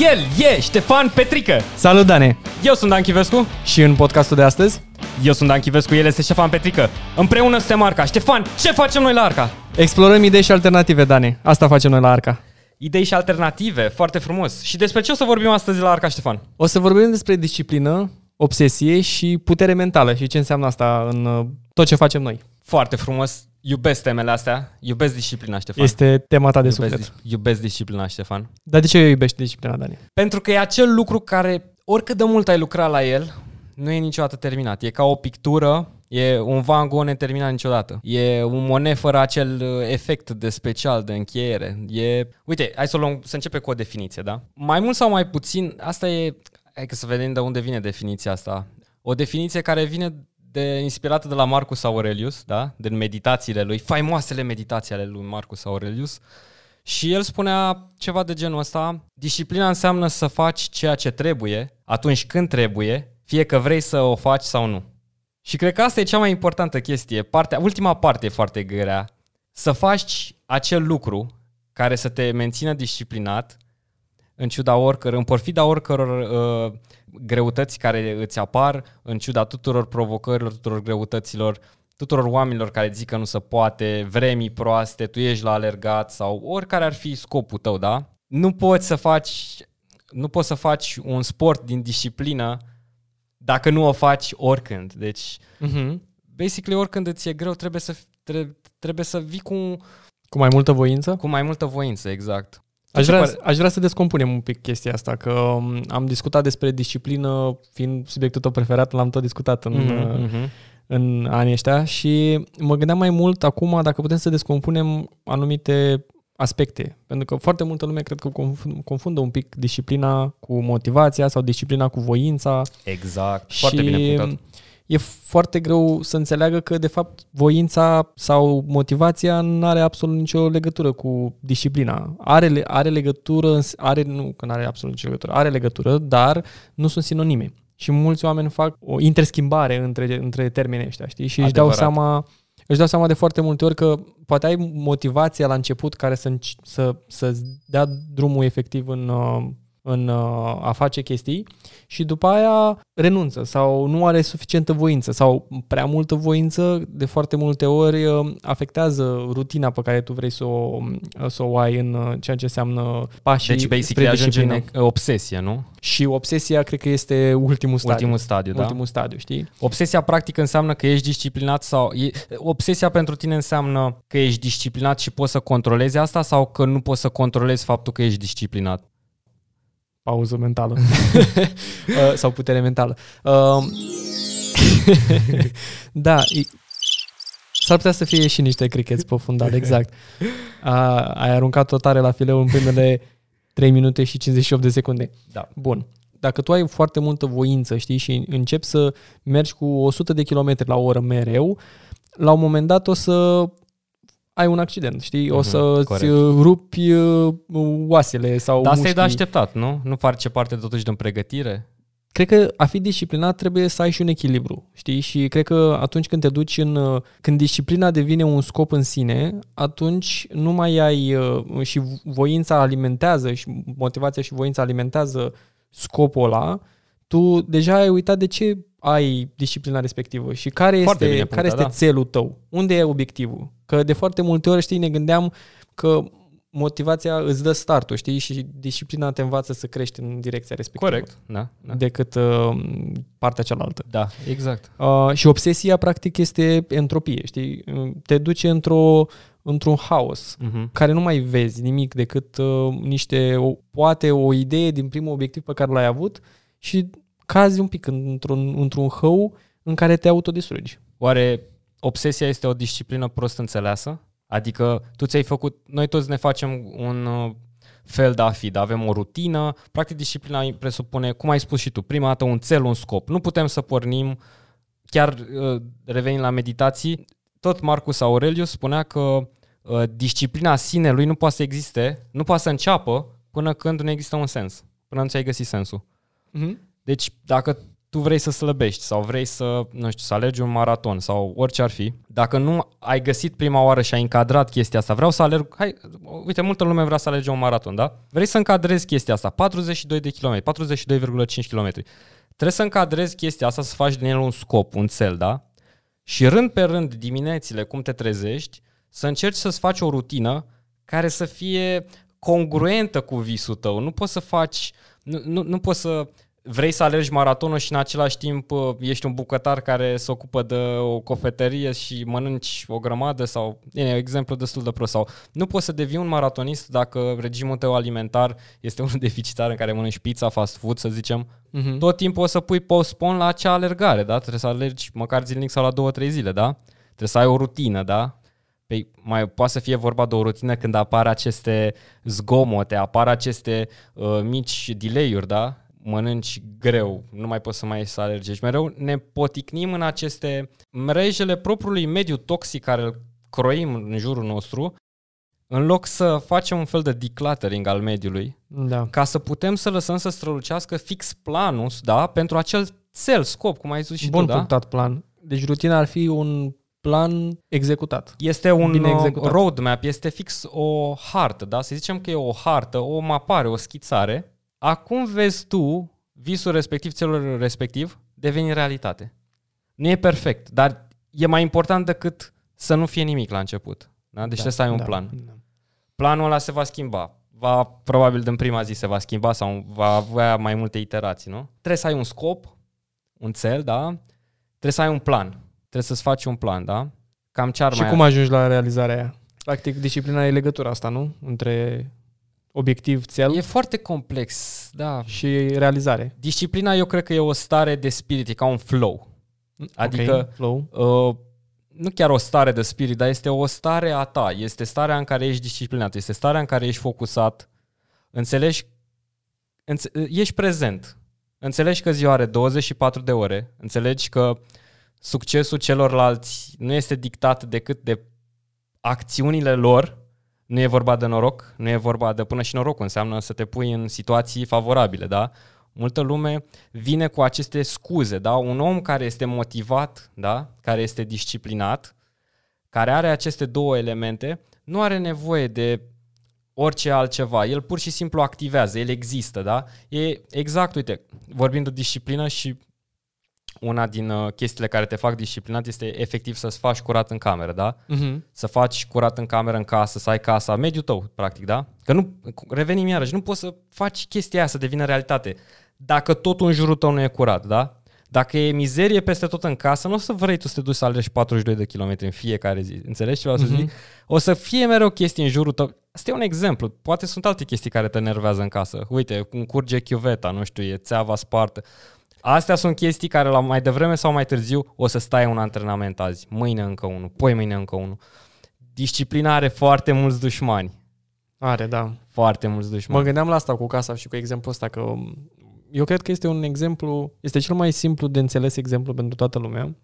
El e Ștefan Petrică. Salut, Dane! Eu sunt Dan Chivescu. Și în podcastul de astăzi Eu sunt Dan Chivescu, el este Ștefan Petrică. Împreună suntem Arca. Ștefan, ce facem noi la Arca? explorăm idei și alternative, Dane. Asta facem noi la Arca. Idei și alternative, foarte frumos. Și despre ce o să vorbim astăzi la Arca, Ștefan? O să vorbim despre disciplină, obsesie și putere mentală și ce înseamnă asta în uh, tot ce facem noi. Foarte frumos. Iubesc temele astea. Iubesc disciplina, Ștefan. Este tema ta de iubesc, suflet. iubesc disciplina, Ștefan. Dar de ce iubești disciplina, Dani? Pentru că e acel lucru care, oricât de mult ai lucrat la el, nu e niciodată terminat. E ca o pictură, e un Van Gogh neterminat niciodată. E un Monet fără acel uh, efect de special, de încheiere. E... Uite, hai să, o luăm, să începe cu o definiție, da? Mai mult sau mai puțin, asta e... Hai că să vedem de unde vine definiția asta. O definiție care vine de, inspirată de la Marcus Aurelius, da? din meditațiile lui, faimoasele meditații ale lui Marcus Aurelius. Și el spunea ceva de genul ăsta, disciplina înseamnă să faci ceea ce trebuie, atunci când trebuie, fie că vrei să o faci sau nu. Și cred că asta e cea mai importantă chestie. Partea, ultima parte e foarte grea. Să faci acel lucru care să te mențină disciplinat în ciuda oricăror, în porfida oricăror uh, greutăți care îți apar, în ciuda tuturor provocărilor, tuturor greutăților, tuturor oamenilor care zic că nu se poate, vremii proaste, tu ești la alergat sau oricare ar fi scopul tău, da? Nu poți să faci nu poți să faci un sport din disciplină dacă nu o faci oricând. Deci, Uh-huh. basically, oricând îți e greu, trebuie să, trebuie, trebuie să vii cu, Cu mai multă voință? cu mai multă voință, exact. Aș Ce vrea, pare- aș vrea să descompunem un pic chestia asta, că um, am discutat despre disciplină, fiind subiectul tău preferat, l-am tot discutat în, Mhm, uh, mhm. în anii ăștia și mă gândeam mai mult acum dacă putem să descompunem anumite aspecte. Pentru că foarte multă lume cred că confund- confundă un pic disciplina cu motivația sau disciplina cu voința Exact. Foarte și bine punctat. E foarte greu să înțeleagă că de fapt voința sau motivația nu are absolut nicio legătură cu disciplina. Are, le- are legătură, îns- are, nu că nu are absolut nicio legătură, are legătură, dar nu sunt sinonime. Și mulți oameni fac o interschimbare între, între termenii ăștia, știi? Și își dau, Adevărat. seama, își dau seama de foarte multe ori că poate ai motivația la început care să, înci- să, să dea drumul efectiv în, uh, în uh, a face chestii și după aia renunță sau nu are suficientă voință sau prea multă voință de foarte multe ori uh, afectează rutina pe care tu vrei să o, să o ai în uh, ceea ce înseamnă pașii Deci, basically, spre ajunge în disciplină. obsesie, nu? Și obsesia cred că este ultimul stadiu. Ultimul stadiu, da? ultimul stadiu, știi? Obsesia practic înseamnă că ești disciplinat sau... E, obsesia pentru tine înseamnă că ești disciplinat și poți să controlezi asta sau că nu poți să controlezi faptul că ești disciplinat? Pauză mentală. Uh, sau putere mentală. Uh, da, e- s-ar putea să fie și niște crickets pe fundal, exact. Uh, ai aruncat o tare la fileu în primele 3 minute și 58 de secunde. Da. Bun. Dacă tu ai foarte multă voință, știi, și începi să mergi cu 100 de km la oră mereu, la un moment dat o să ai un accident, știi? O Mhm, să-ți corect. rupi uh, oasele sau Dar asta e de mușchii. așteptat, nu? Nu face parte totuși din pregătire? Cred că a fi disciplinat trebuie să ai și un echilibru, știi? Și cred că atunci când te duci în... uh, Când disciplina devine un scop în sine, atunci nu mai ai... uh, Și voința alimentează și motivația și voința alimentează scopul ăla, tu deja ai uitat de ce ai disciplina respectivă și care Foarte este, bine care punctat, este da. țelul tău. Unde e obiectivul? Că de foarte multe ori, știi, ne gândeam că motivația îți dă startul, știi, și disciplina te învață să crești în direcția respectivă Corect, da. Da, decât uh, partea cealaltă. da exact. Uh, și obsesia, practic, este entropie, știi? Uh, Te duce într-o, într-un haos Mhm. care nu mai vezi nimic decât uh, niște, o, poate o idee din primul obiectiv pe care l-ai avut și cazi un pic într-un, într-un hău în care te autodistrugi. Oare obsesia este o disciplină prost înțeleasă? Adică tu ți-ai făcut, noi toți ne facem un uh, fel de a fi, dar avem o rutină. Practic disciplina presupune, cum ai spus și tu, prima dată un cel, un scop. Nu putem să pornim, chiar uh, revenind la meditații, tot Marcus Aurelius spunea că uh, disciplina sinelui nu poate să existe, nu poate să înceapă până când nu există un sens, până nu ți-ai găsit sensul. Mm-hmm. Deci dacă tu vrei să slăbești sau vrei să, nu știu, să alergi un maraton sau orice ar fi, dacă nu ai găsit prima oară și ai încadrat chestia asta, vreau să alerg, hai, uite, multă lume vrea să alerge un maraton, da? Vrei să încadrezi chestia asta, 42 de km, 42,5 km. Trebuie să încadrezi chestia asta, să faci din el un scop, un cel, da? Și rând pe rând, diminețile, cum te trezești, să încerci să-ți faci o rutină care să fie congruentă cu visul tău. Nu poți să faci, nu, nu, nu poți să vrei să alergi maratonul și în același timp uh, ești un bucătar care se ocupă de o cofetărie și mănânci o grămadă sau, e un exemplu destul de prost, sau nu poți să devii un maratonist dacă regimul tău alimentar este unul deficitar în care mănânci pizza, fast food, să zicem, uh-huh. tot timpul o să pui postpon la acea alergare, da? Trebuie să alergi măcar zilnic sau la două, trei zile, da? Trebuie să ai o rutină, da? Păi mai poate să fie vorba de o rutină când apar aceste zgomote, apar aceste uh, mici delay-uri, da? mănânci greu, nu mai poți să mai să alergești. Mereu ne poticnim în aceste mrejele propriului mediu toxic care îl croim în jurul nostru, în loc să facem un fel de decluttering al mediului, da. ca să putem să lăsăm să strălucească fix planul, da, pentru acel cel, scop, cum ai zis și Bun tu, da? punctat plan. Deci rutina ar fi un plan executat. Este un Bine uh, executat. roadmap, este fix o hartă, da? Să zicem că e o hartă, o mapare, o schițare. Acum vezi tu visul respectiv, celor respectiv, deveni realitate. Nu e perfect, dar e mai important decât să nu fie nimic la început. Da? Deci da, trebuie să ai un da, plan. Da. Planul ăla se va schimba. Va, probabil din prima zi se va schimba sau va avea mai multe iterații, nu? Trebuie să ai un scop, un cel, da? Trebuie să ai un plan. Trebuie să-ți faci un plan, da? Cam ce ar Și mai cum ajungi la realizarea aia? Practic, disciplina e legătura asta, nu? Între obiectiv, cel E foarte complex, da. și realizare. Disciplina eu cred că e o stare de spirit, e ca un flow. Adică Ok, flow. uh, nu chiar o stare de spirit, dar este o stare a ta. Este starea în care ești disciplinat, este starea în care ești focusat. Înțelegi? Înțe- ești prezent. Înțelegi că ziua are 24 de ore. Înțelegi că succesul celorlalți nu este dictat decât de acțiunile lor. Nu e vorba de noroc, nu e vorba de până și norocul, înseamnă să te pui în situații favorabile, da? Multă lume vine cu aceste scuze, da? Un om care este motivat, da? Care este disciplinat, care are aceste două elemente, nu are nevoie de orice altceva. El pur și simplu activează, el există, da? E exact, uite, vorbind de disciplină și una din uh, chestiile care te fac disciplinat este efectiv să-ți faci curat în cameră, da? Uh-huh. Să faci curat în cameră, în casă, să ai casa, mediul tău, practic, da? Că nu, revenim iarăși, nu poți să faci chestia aia să devină realitate. Dacă totul în jurul tău nu e curat, da? Dacă e mizerie peste tot în casă, nu o să vrei tu să te duci să alergi 42 de kilometri în fiecare zi. Înțelegi ce vreau să Mhm. zic? O să fie mereu chestii în jurul tău. Asta e un exemplu. Poate sunt alte chestii care te enervează în casă. Uite, cum curge chiuveta, nu știu, e țeava spartă. Astea sunt chestii care la mai devreme sau mai târziu o să stai un antrenament azi. Mâine încă unul, poi mâine încă unul. Disciplina are foarte mulți dușmani. Are, da. Foarte mulți dușmani. Mă gândeam la asta cu casa și cu exemplul ăsta, că um, eu cred că este un exemplu, este cel mai simplu de înțeles exemplu pentru toată lumea.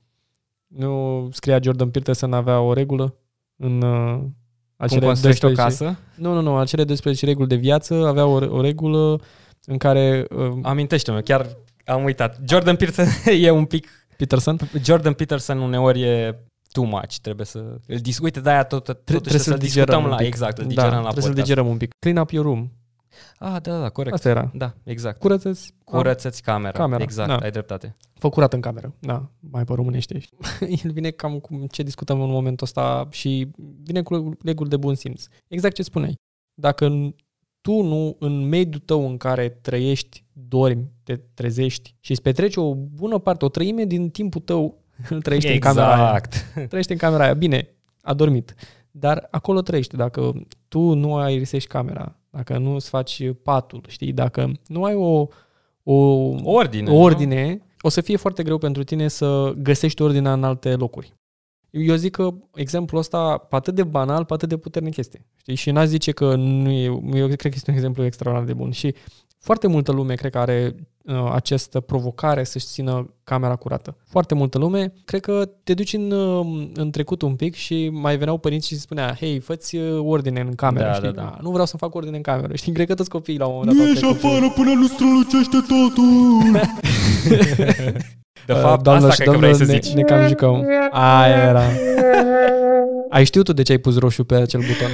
Nu scria Jordan Peterson avea o regulă în uh, Cum acele construiești o 12 casă? Nu, nu, nu, acele 12 reguli de viață avea o, o regulă în care uh, Amintește-mă, chiar am uitat. Jordan Peterson e un pic... Peterson Jordan Peterson uneori e too much. Trebuie să... Îl dis- Uite, de-aia tot, tot, trebuie să-l să-l discutăm digerăm un la... pic. Exact, îl da, digerăm la trebuie să-l podcast. digerăm un pic. Clean up your room. Ah, da, da, corect. Asta era. Da, exact. Curăță-ți Curăță-ți camera. Camera, Exact, da. ai dreptate. Fă curat în cameră. Da, mai pe românește. El vine cam cum ce discutăm în momentul ăsta și vine cu reguli de bun simț. Exact ce spuneai. Dacă n- tu nu, în mediul tău în care trăiești, dormi, te trezești și îți petreci o bună parte, o treime din timpul tău, îl trăiești în camera aia. Exact. Trăiești în camera aia. Bine, a dormit. Dar acolo trăiești. Dacă tu nu aerisești camera, dacă nu îți faci patul, știi, dacă nu ai o, o, Ordine. o nu? ordine, o să fie foarte greu pentru tine să găsești ordinea în alte locuri. Eu zic că exemplul ăsta, pe atât de banal, pe atât de puternic este. Știi? Și n-aș zice că nu e, eu cred că este un exemplu extraordinar de bun. Și foarte multă lume cred că are uh, această provocare să-și țină camera curată. Foarte multă lume, cred că te duci în, uh, în trecut un pic și mai veneau părinți și îți spunea, hei, fă-ți uh, ordine în cameră, Da, știi? da, da. "Ah, Nu vreau să fac ordine în cameră, știi? Cred că toți copiii la un moment dat Nu au ieși trecut prin- afară până nu strălucește totul! De fapt, Doamnă asta și cred că vrei să domnul, zici. Ne, ne cam jucăm. Aia era. Ai știut tu de ce ai pus roșu pe acel buton?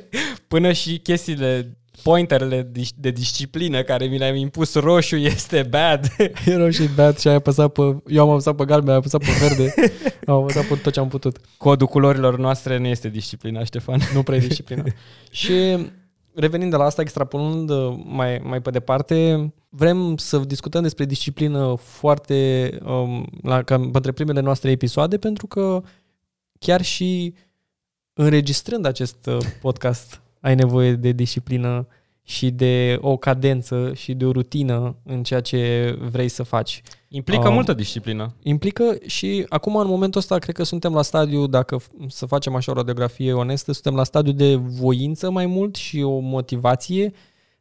Până și chestiile, pointerele dis- de disciplină care mi le-am impus roșu este bad. Era și beat și ai apăsat pe... Eu am apăsat pe galben, ai apăsat pe verde. am apăsat pe tot ce am putut. Codul culorilor noastre nu este disciplina, Ștefan. Nu prea e disciplina. și revenind de la asta, extrapolând uh, mai, mai pe departe, vrem să discutăm despre disciplină foarte um, la, ca, între primele noastre episoade, pentru că chiar și înregistrând acest uh, podcast ai nevoie de disciplină și de o cadență și de o rutină în ceea ce vrei să faci. Implică Um, multă disciplină. Implică și acum în momentul ăsta cred că suntem la stadiu, dacă f- să facem așa o radiografie onestă, suntem la stadiu de voință mai mult și o motivație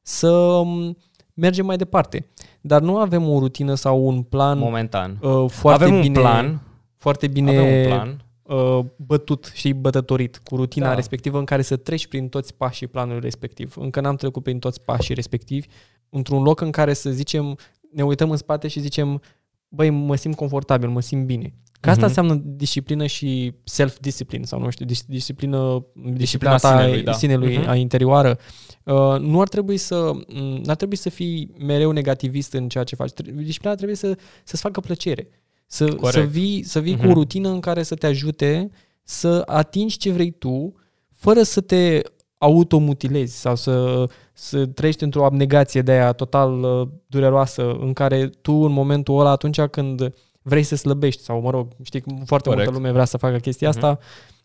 să m, mergem mai departe. Dar nu avem o rutină sau un plan Momentan. uh, foarte Avem un bine, plan, foarte bine avem un plan. Uh, bătut și bătătorit cu rutina Da. respectivă în care să treci prin toți pașii planului respectiv. Încă n-am trecut prin toți pașii respectivi, într-un loc în care să zicem, ne uităm în spate și zicem, băi, mă simt confortabil, mă simt bine. Că asta Mhm. înseamnă disciplină și self-discipline sau nu știu, dis- disciplină, disciplina ta sinelui, sinelui, da. sinelui Mhm. a interioară. Uh, nu ar trebui să m, n-ar trebui să fii mereu negativist în ceea ce faci. Tre- Disciplina trebuie să, să-ți facă plăcere. Să, Corect. să vii, să vii cu Mhm. o rutină în care să te ajute să atingi ce vrei tu, fără să te automutilezi sau să, să trăiești într-o abnegație de aia total uh, dureroasă în care tu în momentul ăla, atunci când vrei să slăbești sau, mă rog, știi, că foarte Corect. multă lume vrea să facă chestia Mhm. asta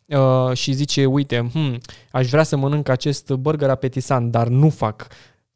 uh, și zice, uite, hmm, aș vrea să mănânc acest burger apetisant, dar nu fac.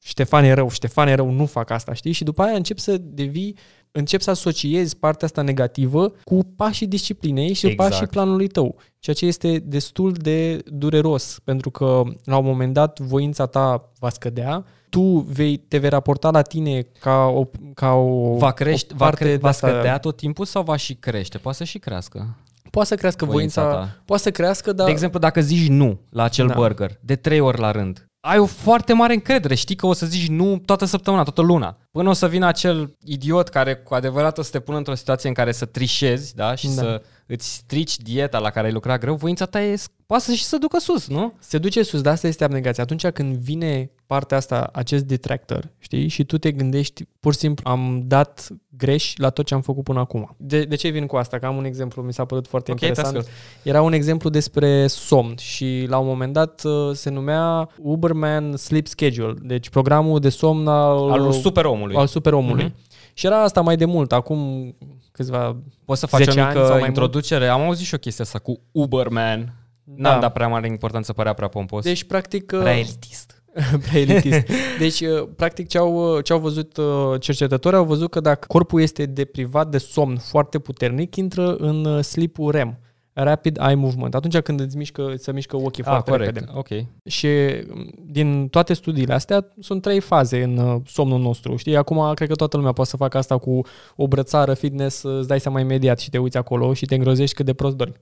Ștefan e rău, Ștefan e rău, nu fac asta, știi? Și după aia încep să devii, încep să asociezi partea asta negativă cu pașii disciplinei și Exact. pașii planului tău, ceea ce este destul de dureros, pentru că la un moment dat voința ta va scădea, tu vei, te vei raporta la tine ca o, ca o Va, crește, o va, parte cre- de va asta- scădea tot timpul sau va și crește? Poate să și crească. Poate să crească voința, Voința voința ta. poate să crească, dar De exemplu, dacă zici nu la acel Da. burger de trei ori la rând, ai o foarte mare încredere. Știi că o să zici nu toată săptămâna, toată luna. Până o să vină acel idiot care cu adevărat o să te pună într-o situație în care să trișezi da? și Da. să îți strici dieta la care ai lucrat greu, voința ta e, poate să și să ducă sus, nu? se duce sus, dar asta este abnegația. Atunci când vine partea asta, acest detractor, știi, și tu te gândești, pur și simplu, am dat greș la tot ce am făcut până acum. De, de ce vin cu asta? Că am un exemplu, mi s-a părut foarte Ok, te interesant. ascult. Era un exemplu despre somn și la un moment dat uh, se numea Uberman Sleep Schedule, deci programul de somn al, Al superomului. al superomului. Mhm. Și era asta mai de mult, acum câțiva... Poți să faci o 10 ani sau mică mai introducere? Am auzit și o chestie asta cu Uberman. N-am dat prea mare importanță, părea prea pompos. Da. Deci, practic... uh, prea elitist. prea elitist. Deci, uh, practic, ce au, ce au văzut uh, cercetătorii, au văzut că dacă corpul este deprivat de somn foarte puternic, intră în uh, sleep REM, Rapid Eye Movement, atunci când îți mișcă, se mișcă ochii Ah, foarte corect. repede. Ok. Și um, din toate studiile astea sunt trei faze în uh, somnul nostru. Știi, acum cred că toată lumea poate să facă asta cu o brățară, fitness, uh, îți dai seama imediat și te uiți acolo și te îngrozești cât de prost dormi.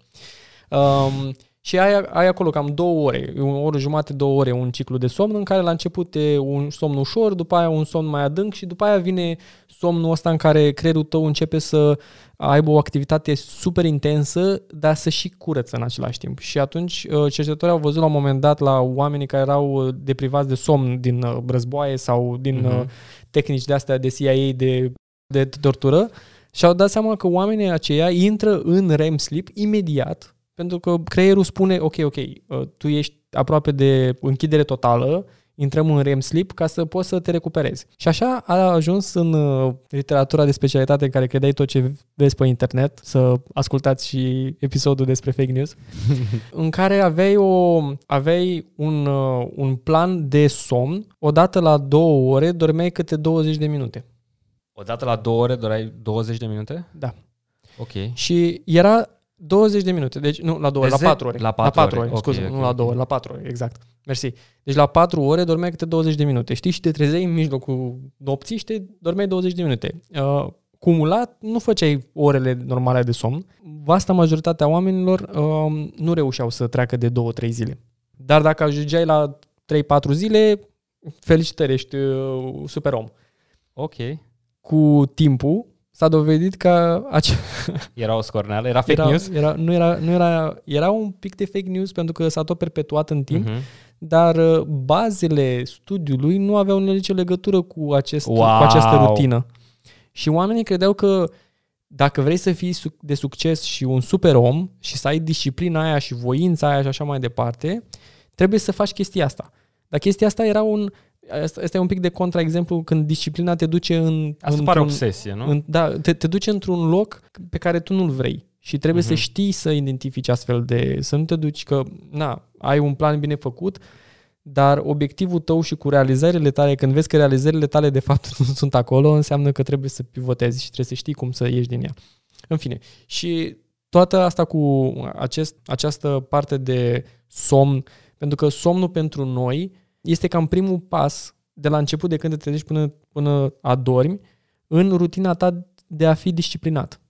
Um, și ai, ai acolo cam două ore, o oră jumate, două ore, un ciclu de somn în care la început e un somn ușor, după aia un somn mai adânc și după aia vine somnul ăsta în care creierul tău începe să aibă o activitate super intensă, dar să și curăță în același timp. Și atunci uh, cercetătorii au văzut la un moment dat la oamenii care erau uh, deprivați de somn din uh, războaie sau din Mhm. uh, tehnici de astea de CIA de, de tortură și au dat seama că oamenii aceia intră în REM sleep imediat pentru că creierul spune, ok, ok, uh, tu ești aproape de închidere totală, intrăm în REM sleep ca să poți să te recuperezi. Și așa a ajuns în uh, literatura de specialitate în care credeai tot ce vezi pe internet, să ascultați și episodul despre fake news, în care aveai, o, aveai un, uh, un plan de somn, odată la două ore dormeai câte 20 de minute. Odată la două ore dorai 20 de minute? Da. Ok. Și era 20 de minute, deci nu la două, De la ze- 4 ore. la patru la 4 ore, ore, ok, scuze, ok, nu la ok. 2 ore, la 4 ore, exact. Mersi. Deci la 4 ore dormeai câte 20 de minute, știi? Și te trezeai în mijlocul nopții și te dormeai 20 de minute. Uh, cumulat, nu făceai orele normale de somn. Vasta majoritatea oamenilor uh, nu reușeau să treacă de 2-3 zile. Dar dacă ajungeai la 3-4 zile, felicitări, ești uh, super om Ok. cu timpul, s-a dovedit că ace- Era o scorneală? Era fake era, news? Era, nu era, nu era, era un pic de fake news pentru că s-a tot perpetuat în timp, Mhm. dar uh, bazele studiului nu aveau nicio legătură cu, acest, Wow! cu această rutină. Și oamenii credeau că dacă vrei să fii suc- de succes și un super om și să ai disciplina aia și voința aia și așa mai departe, trebuie să faci chestia asta. Dar chestia asta era un... Asta asta e un pic de contraexemplu când disciplina te duce în... Asta pare într-un- obsesie, nu? în, da, te, te duce într-un loc pe care tu nu-l vrei și trebuie Mhm. să știi să identifici astfel de... Să nu te duci că, na, ai un plan bine făcut, dar obiectivul tău și cu realizările tale, când vezi că realizările tale de fapt nu sunt acolo, înseamnă că trebuie să pivotezi și trebuie să știi cum să ieși din ea. În fine, și toată asta cu acest, această parte de somn, pentru că somnul pentru noi este cam primul pas de la început de când te trezești până, până adormi în rutina ta de a fi disciplinat.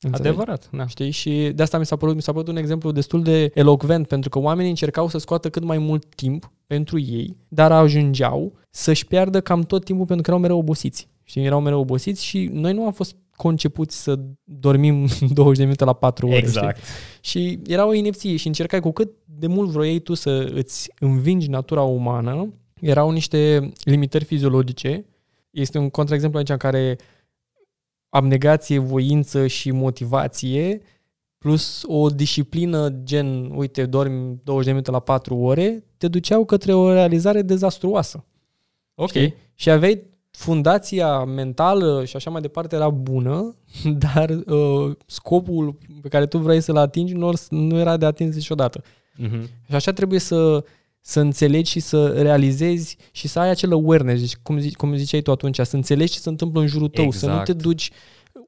Înțelegi? Adevărat, da. Știi? Și de asta mi s-a părut, mi s-a părut un exemplu destul de elocvent, pentru că oamenii încercau să scoată cât mai mult timp pentru ei, dar ajungeau să-și piardă cam tot timpul pentru că erau mereu obosiți. Știi? Erau mereu obosiți și noi nu am fost concepuți să dormim 20 de minute la 4 ore. Exact. Știi? Și era o inepție și încercai cu cât de mult vroiai tu să îți învingi natura umană, erau niște limitări fiziologice. Este un contraexemplu aici în care abnegație, voință și motivație plus o disciplină gen, uite, dormi 20 de minute la 4 ore, te duceau către o realizare dezastruoasă. Ok. Știi? Și aveai fundația mentală și așa mai departe era bună, dar uh, scopul pe care tu vrei să-l atingi nu, nu era de atins niciodată. Mhm. Și așa trebuie să, să înțelegi și să realizezi și să ai acel awareness, deci cum, zici, cum ziceai tu atunci, să înțelegi ce se întâmplă în jurul tău, să nu Exact. te duci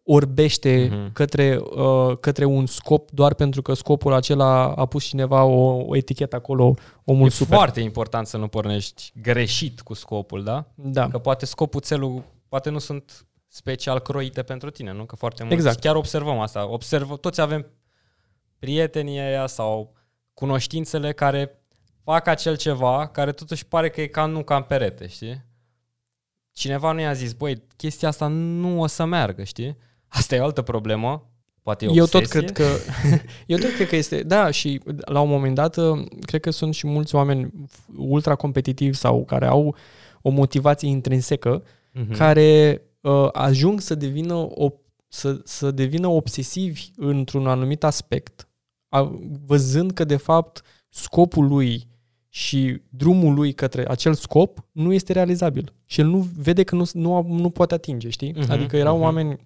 orbește Mhm. către, uh, către un scop doar pentru că scopul acela a pus cineva o, o etichetă acolo, omul E super. foarte important să nu pornești greșit cu scopul, da? Da. Că poate scopul, țelul, poate nu sunt special croite pentru tine, nu? Că foarte mulți, Exact. chiar observăm asta. Observă, toți avem prietenii aia sau cunoștințele care fac acel ceva care totuși pare că e ca nu ca în perete, știi? Cineva nu i-a zis, băi, chestia asta nu o să meargă, știi? Asta e o altă problemă. Poate e Eu tot obsesie. cred că eu tot cred că este, da, și la un moment dat uh, cred că sunt și mulți oameni ultra competitivi sau care au o motivație intrinsecă Mhm. care uh, ajung să devină op- să, să devină obsesivi într-un anumit aspect, a, văzând că de fapt scopul lui și drumul lui către acel scop nu este realizabil și el nu vede că nu, nu, a- nu poate atinge, știi? Mhm, Adică erau mhm. oameni înt-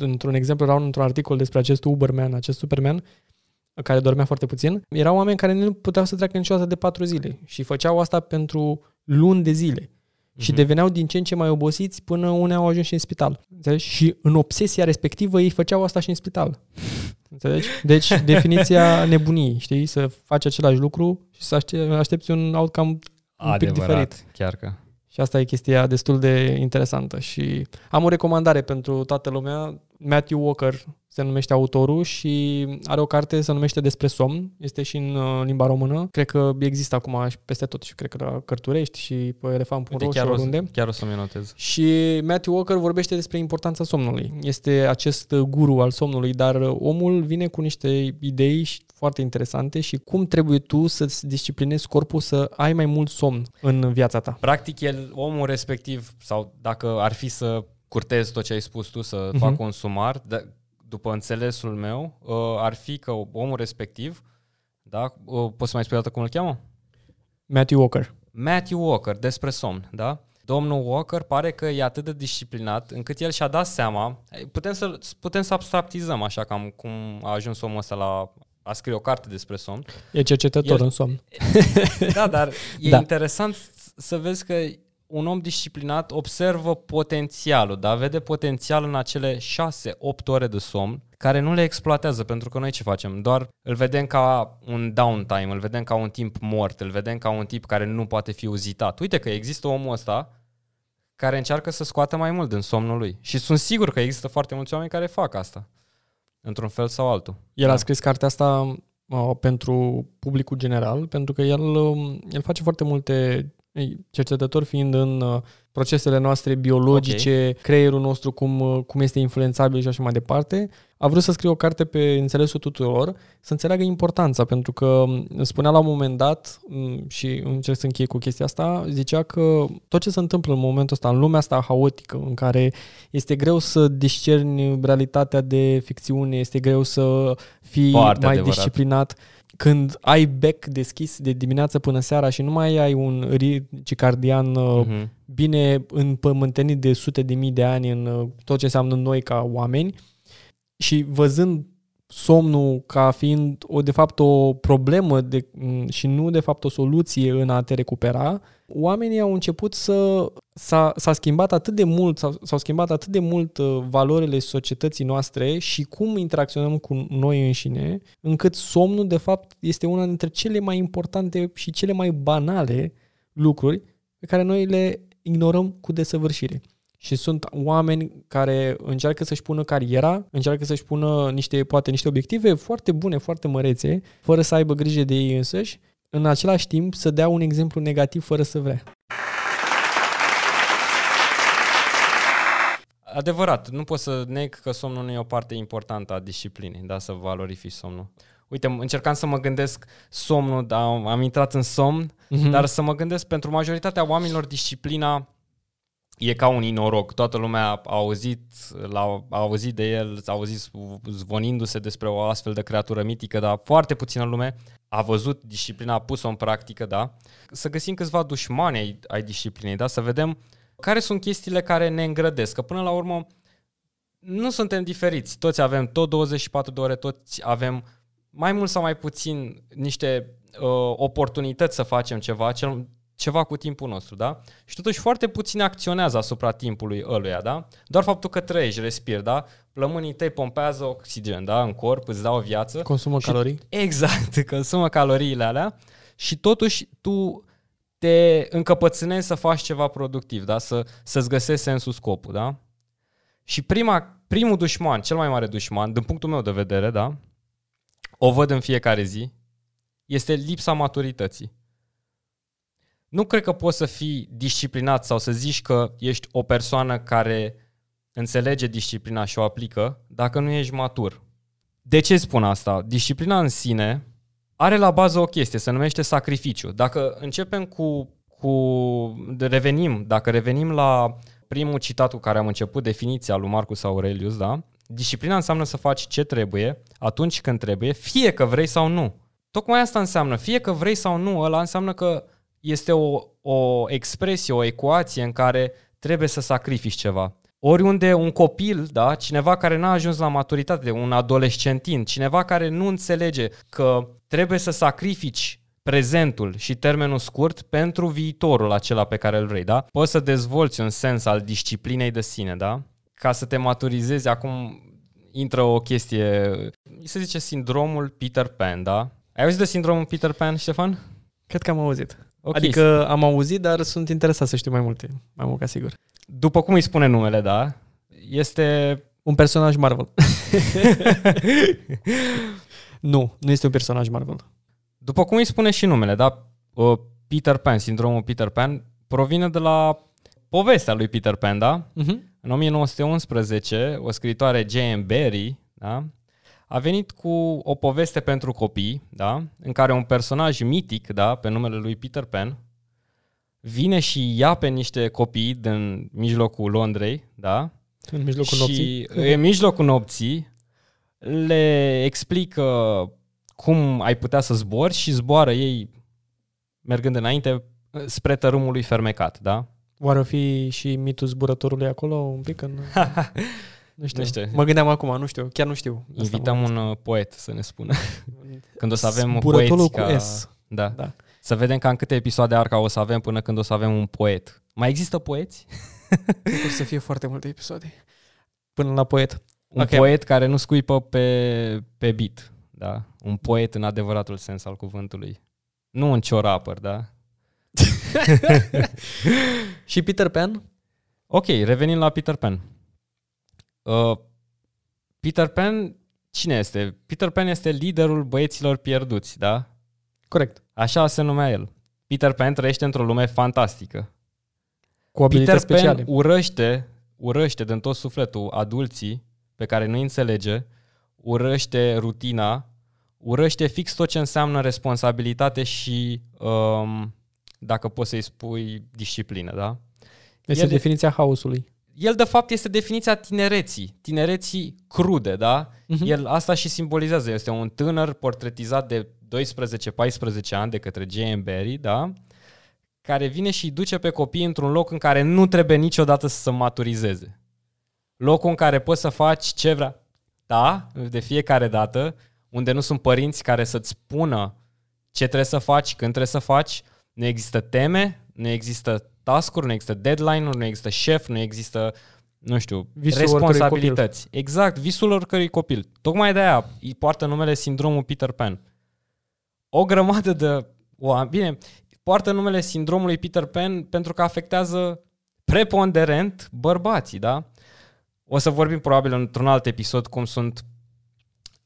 într-un exemplu, erau într-un articol despre acest Uberman, acest Superman, care dormea foarte puțin, erau oameni care nu puteau să treacă niciodată de patru zile și făceau asta pentru luni de zile și Mhm. deveneau din ce în ce mai obosiți până unii au ajuns și în spital. Înțelegi? Și în obsesia respectivă ei făceau asta și în spital. Înțelegi? Deci definiția nebuniei, știi? Să faci același lucru și să aște- aștepți un outcome un pic Adevărat, diferit. chiar că. Și asta e chestia destul de interesantă. Și am o recomandare pentru toată lumea. Matthew Walker se numește autorul și are o carte se numește Despre somn. Este și în uh, limba română. Cred că există acum și peste tot și cred că la Cărturești și pe elefant.ro Uite, și chiar, o, oriunde. să- chiar o să-mi notez. Și Matthew Walker vorbește despre importanța somnului. Este acest guru al somnului, dar omul vine cu niște idei și- foarte interesante și cum trebuie tu să-ți disciplinezi corpul să ai mai mult somn în viața ta. Practic, el, omul respectiv, sau dacă ar fi să curtez tot ce ai spus tu, să Mhm. fac un sumar, d- după înțelesul meu, uh, ar fi că omul respectiv, da, uh, poți să mai spui o dată cum îl cheamă? Matthew Walker. Matthew Walker, despre somn, da? Domnul Walker pare că e atât de disciplinat încât el și-a dat seama, putem să, putem să abstractizăm așa cam cum a ajuns omul ăsta la a scrie o carte despre somn. E cercetător El- în somn. Da, dar e Da. interesant să vezi că un om disciplinat observă potențialul, da? Vede potențial în acele 6-8 ore de somn care nu le exploatează, pentru că noi ce facem? Doar îl vedem ca un downtime, îl vedem ca un timp mort, îl vedem ca un tip care nu poate fi uzitat. Uite că există omul ăsta care încearcă să scoată mai mult din somnul lui. Și sunt sigur că există foarte mulți oameni care fac asta, într-un fel sau altul. El Da. a scris cartea asta uh, pentru publicul general, pentru că el, um, el face foarte multe Ei, Cercetător fiind în uh, procesele noastre biologice, okay. creierul nostru cum, uh, cum este influențabil și așa mai departe, a vrut să scrie o carte pe înțelesul tuturor, să înțeleagă importanța, pentru că m, spunea la un moment dat, m, și încerc să închei cu chestia asta, zicea că tot ce se întâmplă în momentul ăsta, în lumea asta haotică, în care este greu să discerni realitatea de ficțiune, este greu să fii Foarte mai adevărat. disciplinat, când ai bec deschis de dimineață până seara și nu mai ai un ritm cardian uh, Mhm. bine împământenit de sute de mii de ani în uh, tot ce înseamnă noi ca oameni și văzând somnul ca fiind o, de fapt o problemă de, m, și nu de fapt o soluție în a te recupera, oamenii au început să s-a, s-a schimbat atât de mult, s-au, s-au schimbat atât de mult uh, valorile societății noastre și cum interacționăm cu noi înșine, încât somnul de fapt este una dintre cele mai importante și cele mai banale lucruri pe care noi le ignorăm cu desăvârșire. Și sunt oameni care încearcă să-și pună cariera, încearcă să-și pună niște, poate niște obiective foarte bune, foarte mărețe, fără să aibă grijă de ei însăși, în același timp să dea un exemplu negativ fără să vrea. Adevărat, nu pot să neg că somnul nu e o parte importantă a disciplinei, da, să valorifici somnul. Uite, încercam să mă gândesc somnul, da, am intrat în somn, Mhm. dar să mă gândesc pentru majoritatea oamenilor disciplina e ca un inoroc. Toată lumea a auzit, l-a, a auzit de el, a auzit zvonindu-se despre o astfel de creatură mitică, dar foarte puțină lume a văzut disciplina, a pus-o în practică, da? Să găsim câțiva dușmani ai, ai disciplinei, da? Să vedem care sunt chestiile care ne îngrădesc, că până la urmă nu suntem diferiți. Toți avem tot 24 de ore, toți avem mai mult sau mai puțin niște uh, oportunități să facem ceva, cel, ceva cu timpul nostru, da? Și totuși foarte puțin acționează asupra timpului ăluia, da? Doar faptul că trăiești, respiri, da? Plămânii tăi pompează oxigen, da? În corp, îți dau o viață. Consumă Și- calorii? Exact, consumă caloriile alea și totuși tu te încăpățânezi să faci ceva productiv, da? Să, să-ți găsești sensul, scopul, da? Și prima, primul dușman, cel mai mare dușman, din punctul meu de vedere, da? O văd în fiecare zi, este lipsa maturității. Nu cred că poți să fii disciplinat sau să zici că ești o persoană care înțelege disciplina și o aplică dacă nu ești matur. De ce spun asta? Disciplina în sine are la bază o chestie, se numește sacrificiu. Dacă începem cu, cu de revenim, dacă revenim la primul citat cu care am început, definiția lui Marcus Aurelius, da? Disciplina înseamnă să faci ce trebuie, atunci când trebuie, fie că vrei sau nu. Tocmai asta înseamnă, fie că vrei sau nu, ăla înseamnă că este o, o expresie, o ecuație în care trebuie să sacrifici ceva. Oriunde un copil, da, cineva care n-a ajuns la maturitate, un adolescentin, cineva care nu înțelege că trebuie să sacrifici prezentul și termenul scurt pentru viitorul acela pe care îl vrei, da? Poți să dezvolți un sens al disciplinei de sine, da? Ca să te maturizezi, acum intră o chestie, se zice sindromul Peter Pan, da? Ai auzit de sindromul Peter Pan, Ștefan? Cred că am auzit. Ok. Adică am auzit, dar sunt interesat să știu mai multe, mai mult ca sigur. După cum îi spune numele, da? Este... Un personaj Marvel. nu, nu este un personaj Marvel. După cum îi spune și numele, da? Uh, Peter Pan, sindromul Peter Pan, provine de la povestea lui Peter Pan, da? Uh-huh. În 1911, o scritoare J.M. Barrie, da? A venit cu o poveste pentru copii, da? în care un personaj mitic, da? pe numele lui Peter Pan, vine și ia pe niște copii din mijlocul Londrei, da? În mijlocul și nopții. în mijlocul nopții le explică cum ai putea să zbori și zboară ei mergând înainte spre tărâmul lui fermecat, da? Oare o fi și mitul zburătorului acolo un pic? În... Nu știu. Nu știu. Mă gândeam acum, nu știu, chiar nu știu. Asta Invităm mă- un uh, poet să ne spună. Când o să avem Zburătorul poeți cu ca... S. Da. Da. Să vedem cam câte episoade Arca o să avem până când o să avem un poet. Mai există poeți? Sigur să fie foarte multe episoade. Până la poet. Un Ok. poet care nu scuipă pe, pe beat. Da? Un poet în adevăratul sens al cuvântului. Nu un ciorapăr, da? Și Peter Pan? Ok, revenim la Peter Pan. Uh, Peter Pan, cine este? Peter Pan este liderul băieților pierduți, da? Corect. Așa se numea el. Peter Pan trăiește într-o lume fantastică. Cu abilități Peter Pan speciale. urăște, urăște din tot sufletul adulții pe care nu înțelege, urăște rutina, urăște fix tot ce înseamnă responsabilitate și, um, dacă poți să-i spui, disciplină, da? Este el- definiția haosului. El, de fapt, este definiția tinereții, tinereții crude, da? Mhm. El asta și simbolizează. Este un tânăr portretizat de 12-14 ani de către J.M. Barry, da? Care vine și îi duce pe copii într-un loc în care nu trebuie niciodată să se maturizeze. Locul în care poți să faci ce vrea. Da, de fiecare dată, unde nu sunt părinți care să-ți spună ce trebuie să faci, când trebuie să faci, nu există teme, nu există task-uri, nu există deadline-uri, nu există șef, nu există, nu știu, Visul oricărui responsabilități. Exact, visul oricărui copil. Tocmai de aia îi poartă numele sindromul Peter Pan. O grămadă de oameni, bine, poartă numele sindromului Peter Pan pentru că afectează preponderent bărbații, da? O să vorbim probabil într-un alt episod cum sunt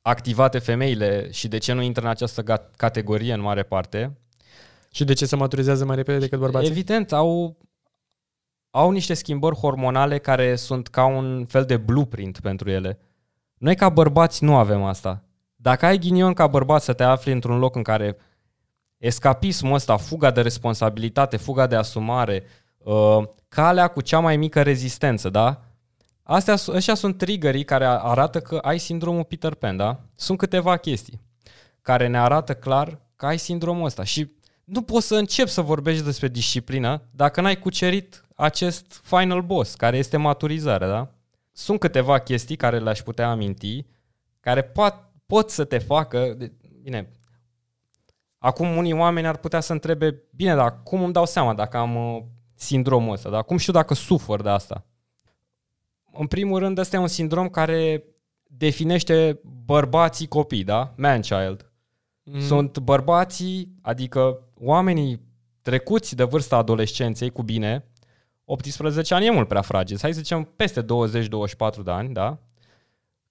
activate femeile și de ce nu intră în această gat- categorie în mare parte. Și de ce se maturizează mai repede decât bărbații? Evident, au, au niște schimbări hormonale care sunt ca un fel de blueprint pentru ele. Noi ca bărbați nu avem asta. Dacă ai ghinion ca bărbat să te afli într-un loc în care escapismul ăsta, fuga de responsabilitate, fuga de asumare, uh, calea cu cea mai mică rezistență, da? Astea, su- ăștia sunt triggerii care a- arată că ai sindromul Peter Pan, da? Sunt câteva chestii care ne arată clar că ai sindromul ăsta și nu poți să începi să vorbești despre disciplină dacă n-ai cucerit acest final boss, care este maturizarea, da? Sunt câteva chestii care le-aș putea aminti, care pot, pot să te facă, de- bine, acum unii oameni ar putea să întrebe, bine, dar cum îmi dau seama dacă am uh, sindromul ăsta, dar cum știu dacă sufăr de asta? În primul rând, ăsta e un sindrom care definește bărbații copii, da? Man-child. Mm. Sunt bărbații, adică oamenii trecuți de vârsta adolescenței cu bine, 18 ani e mult prea fragil, hai să zicem peste 20-24 de ani, da?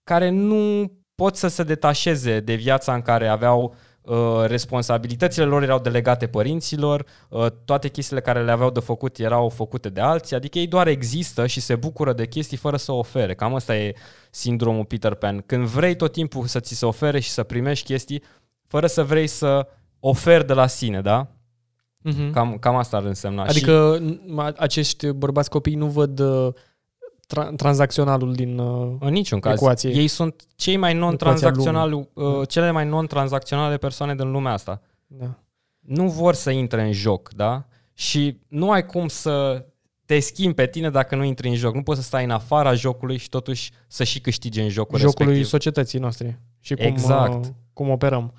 Care nu pot să se detașeze de viața în care aveau uh, responsabilitățile lor erau delegate părinților, uh, toate chestiile care le aveau de făcut erau făcute de alții, adică ei doar există și se bucură de chestii fără să ofere. Cam asta e sindromul Peter Pan. Când vrei tot timpul să ți se ofere și să primești chestii, fără să vrei să oferi de la sine, da? Mhm. Cam, cam asta ar însemna. Adică n- acești bărbați copii nu văd uh, tra- tranzacționalul din... uh, În niciun caz. Ecuație. Ei sunt cei mai non-tranzacționali, uh, cele mai non-tranzacționale persoane din lumea asta. Da. Nu vor să intre în joc, da? Și nu ai cum să te schimbi pe tine dacă nu intri în joc. Nu poți să stai în afara jocului și totuși să și câștigi în jocul Jocului respectiv. societății noastre și cum, Exact. uh, cum operăm.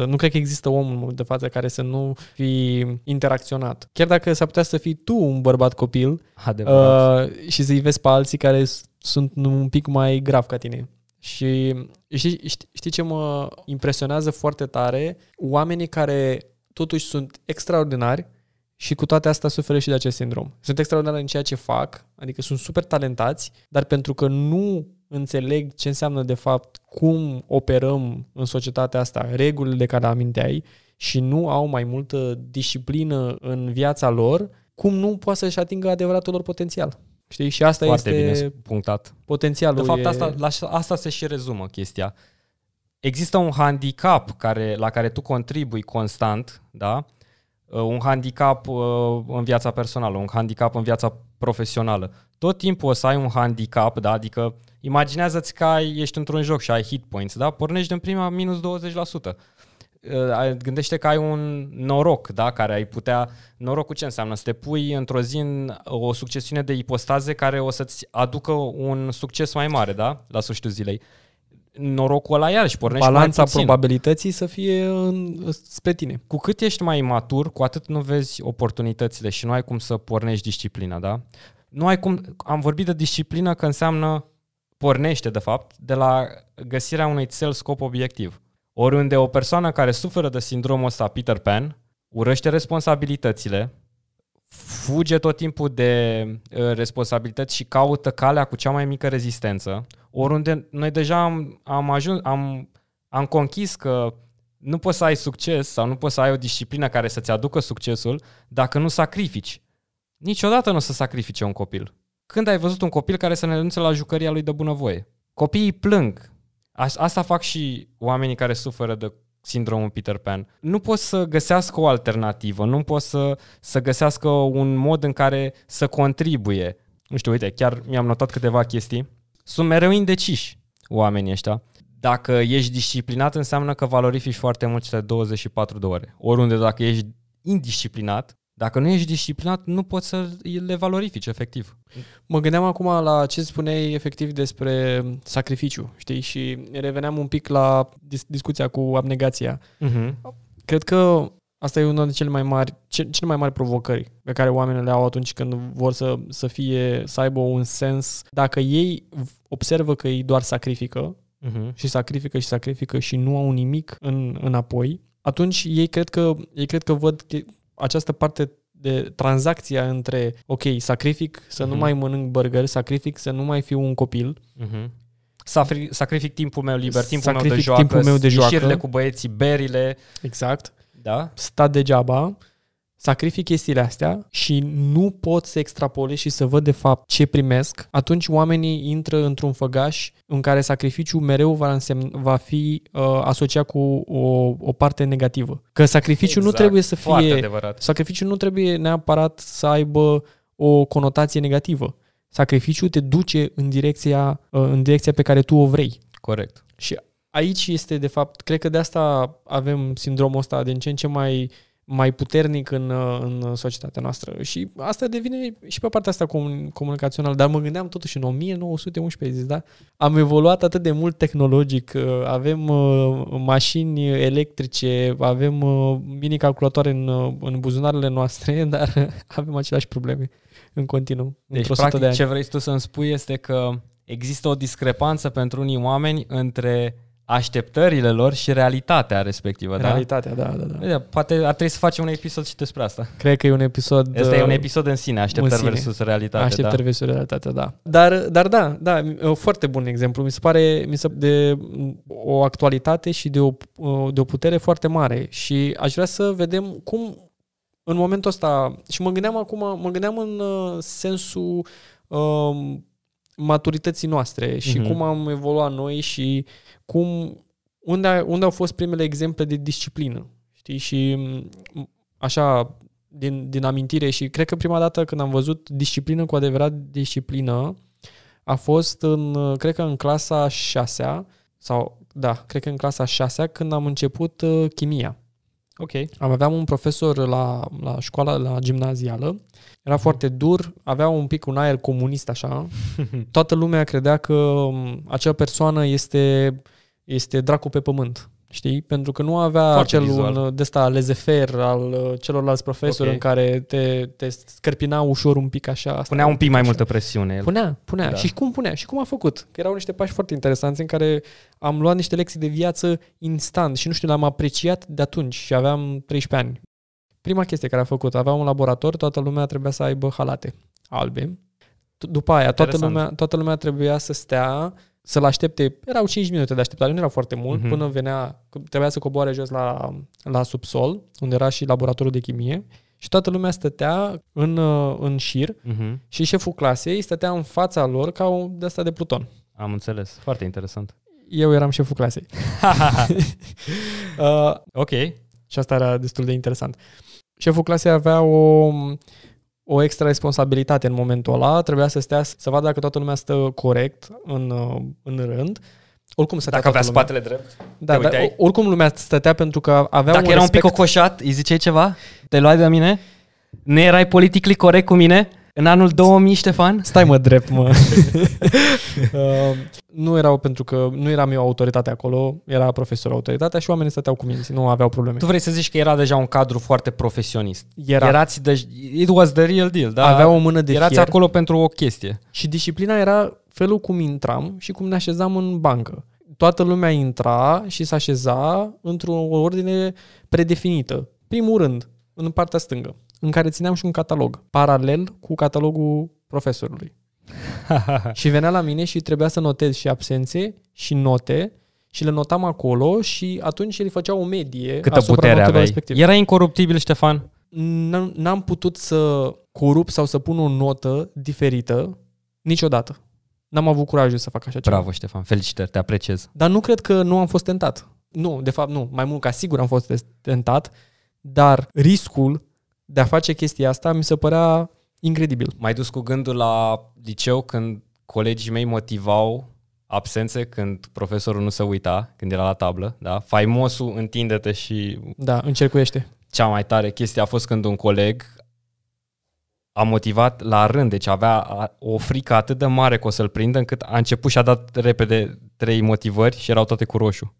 Mhm. Nu cred că există om în momentul de față care să nu fi interacționat. Chiar dacă s-ar putea să fii tu un bărbat copil Adevărat. uh, și să-i vezi pe alții care s- sunt un pic mai grav ca tine. Și știi, știi, știi ce mă impresionează foarte tare? Oamenii care totuși sunt extraordinari și cu toate astea suferă și de acest sindrom. Sunt extraordinari în ceea ce fac, adică sunt super talentați, dar pentru că nu înțeleg ce înseamnă de fapt cum operăm în societatea asta, regulile de care aminteai și nu au mai multă disciplină în viața lor, cum nu poate să-și atingă adevăratul lor potențial. Știi? Și asta Foarte este bine punctat. potențialul. De fapt, e... asta, la, asta se și rezumă chestia. Există un handicap care, la care tu contribui constant, da? Uh, Un handicap uh, în viața personală, un handicap în viața profesională. Tot timpul o să ai un handicap, da? Adică imaginează-ți că ai, ești într-un joc și ai hit points, da? Pornești din prima minus 20%. Uh, Gândește că ai un noroc, da? Care ai putea... Norocul ce înseamnă? Să te pui într-o zi în o succesiune de ipostaze care o să-ți aducă un succes mai mare, da? La sfârșitul zilei. Norocul ăla iarăși pornești balanța mai puțin. probabilității să fie în, spre tine. Cu cât ești mai matur, cu atât nu vezi oportunitățile și nu ai cum să pornești disciplina, da? Nu ai cum... Am vorbit de disciplină că înseamnă pornește, de fapt, de la găsirea unui cel scop obiectiv. Oriunde o persoană care suferă de sindromul ăsta Peter Pan urăște responsabilitățile, fuge tot timpul de uh, responsabilități și caută calea cu cea mai mică rezistență, oriunde noi deja am, am ajuns, am, am conchis că Nu poți să ai succes sau nu poți să ai o disciplină care să-ți aducă succesul dacă nu sacrifici. Niciodată nu o să sacrifice un copil. Când ai văzut un copil care să ne renunțe la jucăria lui de bunăvoie? Copiii plâng. Asta fac și oamenii care suferă de sindromul Peter Pan. Nu pot să găsească o alternativă, nu pot să, să găsească un mod în care să contribuie. Nu știu, uite, chiar mi-am notat câteva chestii. Sunt mereu indeciși oamenii ăștia. Dacă ești disciplinat, înseamnă că valorifici foarte mult cele 24 de ore. Oriunde, dacă ești indisciplinat, dacă nu ești disciplinat, nu poți să le valorifici, efectiv. Mă gândeam acum la ce spuneai efectiv despre sacrificiu, știi? Și reveneam un pic la dis- discuția cu abnegația. Uh-huh. Cred că asta e una dintre cele mai mari, cele mai mari provocări pe care oamenii le au atunci când vor să, să fie, să aibă un sens. Dacă ei observă că ei doar sacrifică uh-huh. și sacrifică și sacrifică și nu au nimic în, înapoi, atunci ei cred că, ei cred că văd această parte de tranzacția între, ok, sacrific să uh-huh. nu mhm. mai mănânc burger, sacrific să nu mai fiu un copil, uh-huh. sacrific timpul meu liber, timpul sacrific meu de joacă, timpul meu de joacă, cu băieții, berile. Exact. Da? Sta degeaba sacrific chestiile astea și nu pot să extrapolez și să văd de fapt ce primesc, atunci oamenii intră într-un făgaș în care sacrificiul mereu va, însemn, va fi uh, asociat cu o, o parte negativă. Că sacrificiul exact. nu trebuie să fie... Sacrificiul nu trebuie neapărat să aibă o conotație negativă. Sacrificiul te duce în direcția, uh, în direcția pe care tu o vrei. Corect. Și aici este, de fapt, cred că de asta avem sindromul ăsta din ce în ce mai mai puternic în, în societatea noastră. Și asta devine și pe partea asta comun, comunicațională. Dar mă gândeam totuși în 1911, zis, da? Am evoluat atât de mult tehnologic, uh, avem uh, mașini electrice, avem uh, mini-calculatoare în, în buzunarele noastre, dar avem aceleași probleme în continuu. Deci, practic, de ani. ce vrei tu să-mi spui este că există o discrepanță pentru unii oameni între așteptările lor și realitatea respectivă. Da? Realitatea, da, da, da. da. Poate ar trebui să facem un episod și despre asta. Cred că e un episod... Asta e un uh, episod în sine, așteptări în sine. versus realitate. Așteptări da? versus realitate, da. Dar, dar da, da, o foarte bun exemplu. Mi se pare mi se, de o actualitate și de o, de o putere foarte mare. Și aș vrea să vedem cum în momentul ăsta, și mă gândeam acum, mă gândeam în uh, sensul um, maturității noastre și mm-hmm. cum am evoluat noi și cum, unde, unde au fost primele exemple de disciplină. Știi? Și așa, din, din amintire și cred că prima dată când am văzut disciplină cu adevărat disciplină a fost în, cred că în clasa 6 sau, da, cred că în clasa 6 când am început uh, chimia. Ok. Am aveam un profesor la, la școala, la gimnazială, era foarte dur, avea un pic un aer comunist așa. Toată lumea credea că um, acea persoană este este dracu pe pământ. Știi? Pentru că nu avea Foarte acel vizual. un de ăsta lezefer al uh, celorlalți profesori okay. în care te, te scărpina ușor un pic așa. Punea un pic mai multă presiune. El. Punea, punea. Da. Și cum punea? Și cum a făcut? Că erau niște pași foarte interesanți în care am luat niște lecții de viață instant și nu știu, l-am apreciat de atunci și aveam 13 ani. Prima chestie care a făcut, avea un laborator, toată lumea trebuia să aibă halate albe. După aia, toată lumea, toată lumea trebuia să stea să-l aștepte, erau 5 minute de așteptare, nu erau foarte mult, uh-huh. până venea, trebuia să coboare jos la, la subsol, unde era și laboratorul de chimie, și toată lumea stătea în, în șir uh-huh. și șeful clasei stătea în fața lor ca un de asta de Pluton. Am înțeles, foarte interesant. Eu eram șeful clasei. uh, ok. Și asta era destul de interesant. Șeful clasei avea o, o extra responsabilitate în momentul ăla, trebuia să stea să vadă dacă toată lumea stă corect în, în rând. Oricum stătea Dacă avea lumea. spatele drept. Da, dar oricum lumea stătea pentru că avea Dacă un era respect... un pic cocoșat, îi ziceai ceva? Te luai de mine? Nu erai politically corect cu mine? În anul 2000, Ștefan? Stai mă drept, mă. uh, nu erau pentru că nu eram eu autoritatea acolo, era profesorul autoritatea și oamenii stăteau cu mine, nu aveau probleme. Tu vrei să zici că era deja un cadru foarte profesionist. Era. Erați de, it was the real deal, da? Avea o mână de Erați fier. acolo pentru o chestie. Și disciplina era felul cum intram și cum ne așezam în bancă. Toată lumea intra și se așeza într-o ordine predefinită. Primul rând, în partea stângă în care țineam și un catalog, paralel cu catalogul profesorului. și venea la mine și trebuia să notez și absențe și note și le notam acolo și atunci el făcea o medie Câtă asupra putere notelor aveai? respective. Era incoruptibil, Ștefan? N-am, n-am putut să corup sau să pun o notă diferită niciodată. N-am avut curajul să fac așa ceva. Bravo, Ștefan. Felicitări, te apreciez. Dar nu cred că nu am fost tentat. Nu, de fapt nu. Mai mult ca sigur am fost tentat, dar riscul de a face chestia asta mi se părea incredibil. Mai dus cu gândul la liceu când colegii mei motivau absențe când profesorul nu se uita, când era la tablă, da? Faimosul întinde-te și Da, încercuiește. cea mai tare chestie a fost când un coleg a motivat la rând, deci avea a- o frică atât de mare că o să-l prindă încât a început și a dat repede trei motivări și erau toate cu roșu.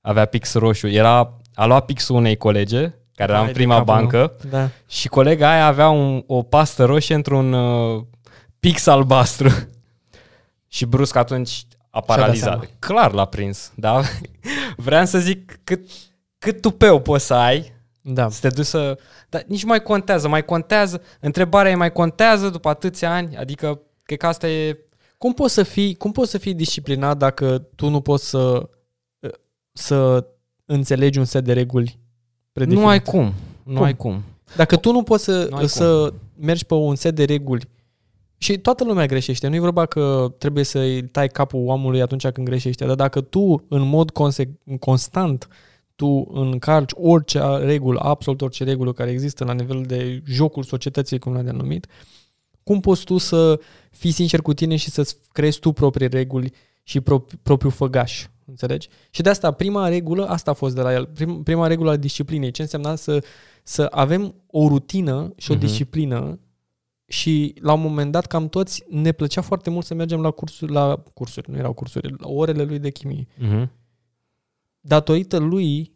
Avea pix roșu. Era, a luat pixul unei colege, care era Hai în de prima capul bancă, meu. Da. și colega aia avea un, o pastă roșie într-un uh, pix albastru. și brusc atunci a dat paralizat. seama. Clar l-a prins, da? Vreau să zic cât, cât tupeu poți să ai Da. să te duci să... Dar nici nu mai contează, mai contează, întrebarea e mai contează după atâția ani, adică cred că asta e... Cum poți să fii, cum poți să fii disciplinat dacă tu nu poți să să înțelegi un set de reguli predefinite? Nu ai cum, nu Cum? ai cum. Dacă tu nu poți să, Nu ai să mergi pe un set de reguli și toată lumea greșește, nu e vorba că trebuie să-i tai capul omului atunci când greșește, dar dacă tu în mod conse- constant tu încalci orice regulă, absolut orice regulă care există la nivel de jocul societății, cum l-am denumit, cum poți tu să fii sincer cu tine și să-ți creezi tu proprii reguli și pro- propriul făgaș? Înțelegi? Și de asta, prima regulă, asta a fost de la el. Prim, prima regulă a disciplinei. Ce însemna să, să avem o rutină și o Mhm. disciplină și la un moment dat cam toți ne plăcea foarte mult să mergem la cursuri, la cursuri, nu erau cursuri, la orele lui de chimie. Uh-huh. Datorită lui,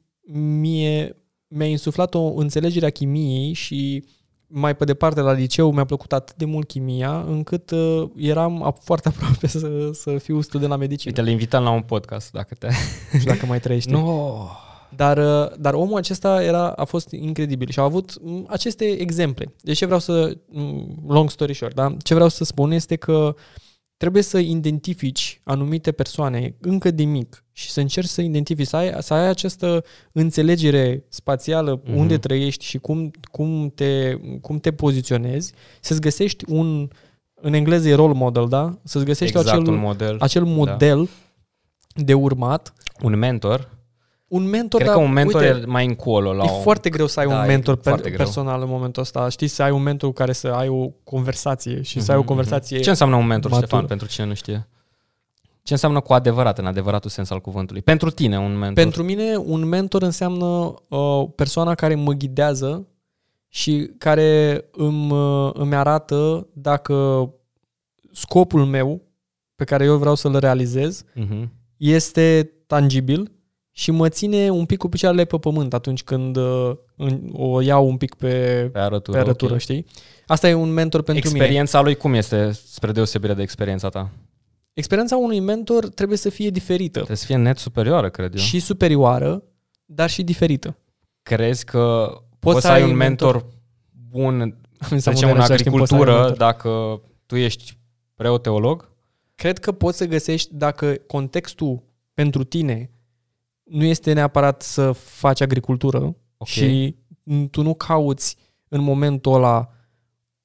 mie, mi-a insuflat o înțelegere a chimiei și mai pe departe la liceu mi-a plăcut atât de mult chimia încât uh, eram ap- foarte aproape să, să fiu student la medicină. Uite, le invităm la un podcast, dacă te... Nu știu dacă mai trăiești. Nu. Dar, uh, dar omul acesta era, a fost incredibil și a avut m, aceste exemple. Deci ce vreau să, m, long story short, da? ce vreau să spun este că trebuie să identifici anumite persoane încă de mic și să încerci să identifici, să ai, să ai această înțelegere spațială Mhm. unde trăiești și cum, cum, te, cum te poziționezi, să-ți găsești un, în engleză e role model, da? Să-ți găsești Exact, acel, un model. acel model de urmat Un mentor. Un mentor, Cred dar, că un mentor uite, e mai încolo. La e o... foarte greu să ai Da, un e mentor foarte per- greu. personal în momentul ăsta. Știi, să ai un mentor cu care să ai o conversație și să ai o Mhm, conversație... mhm. Ce înseamnă un mentor, matură. Ștefan, pentru cine nu știe? Ce înseamnă cu adevărat, în adevăratul sens al cuvântului? Pentru tine, un mentor. Pentru mine, un mentor înseamnă uh, persoana care mă ghidează și care îmi, uh, îmi arată dacă scopul meu pe care eu vreau să-l realizez Uh-huh. este tangibil și mă ține un pic cu picioarele pe pământ atunci când uh, în- o iau un pic pe, Pe arătură. pe arătură, ok. știi? Asta e un mentor pentru mine. Experiența lui cum este, spre deosebire de experiența ta? Experiența unui mentor trebuie să fie diferită Trebuie să fie net superioară, cred eu. și superioară, dar și diferită. Crezi că poți, să ai un mentor, bun, Mi să s-a zicem, modern în același timp, poți să ai un agricultură, mentor. dacă tu ești preot-teolog? Cred că poți să găsești dacă contextul pentru tine nu este neapărat să faci agricultură Ok. și tu nu cauți în momentul ăla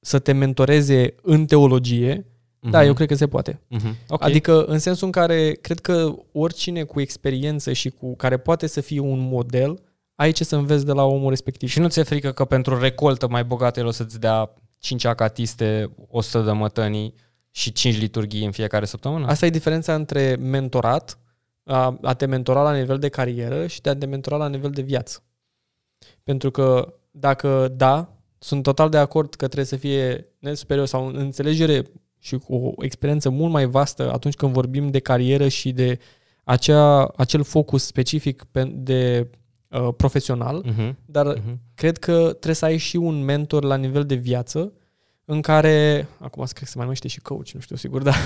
să te mentoreze în teologie, da, Mhm. eu cred că se poate. Mhm. Ok. Adică în sensul în care cred că oricine cu experiență și cu care poate să fie un model, ai ce să înveți de la omul respectiv. Și nu ți-e frică că pentru recoltă mai bogată el o să-ți dea 5 acatiste, 100 de mătănii și 5 liturghii în fiecare săptămână? Asta e diferența între mentorat, a, a te mentora la nivel de carieră și de a te mentora la nivel de viață. Pentru că dacă da, sunt total de acord că trebuie să fie net superior sau în înțelegere și cu o experiență mult mai vastă atunci când vorbim de carieră și de acea, acel focus specific pe, de uh, profesional, Mhm. dar Mhm. cred că trebuie să ai și un mentor la nivel de viață în care, acum cred că se mai numește și coach, nu știu sigur, dar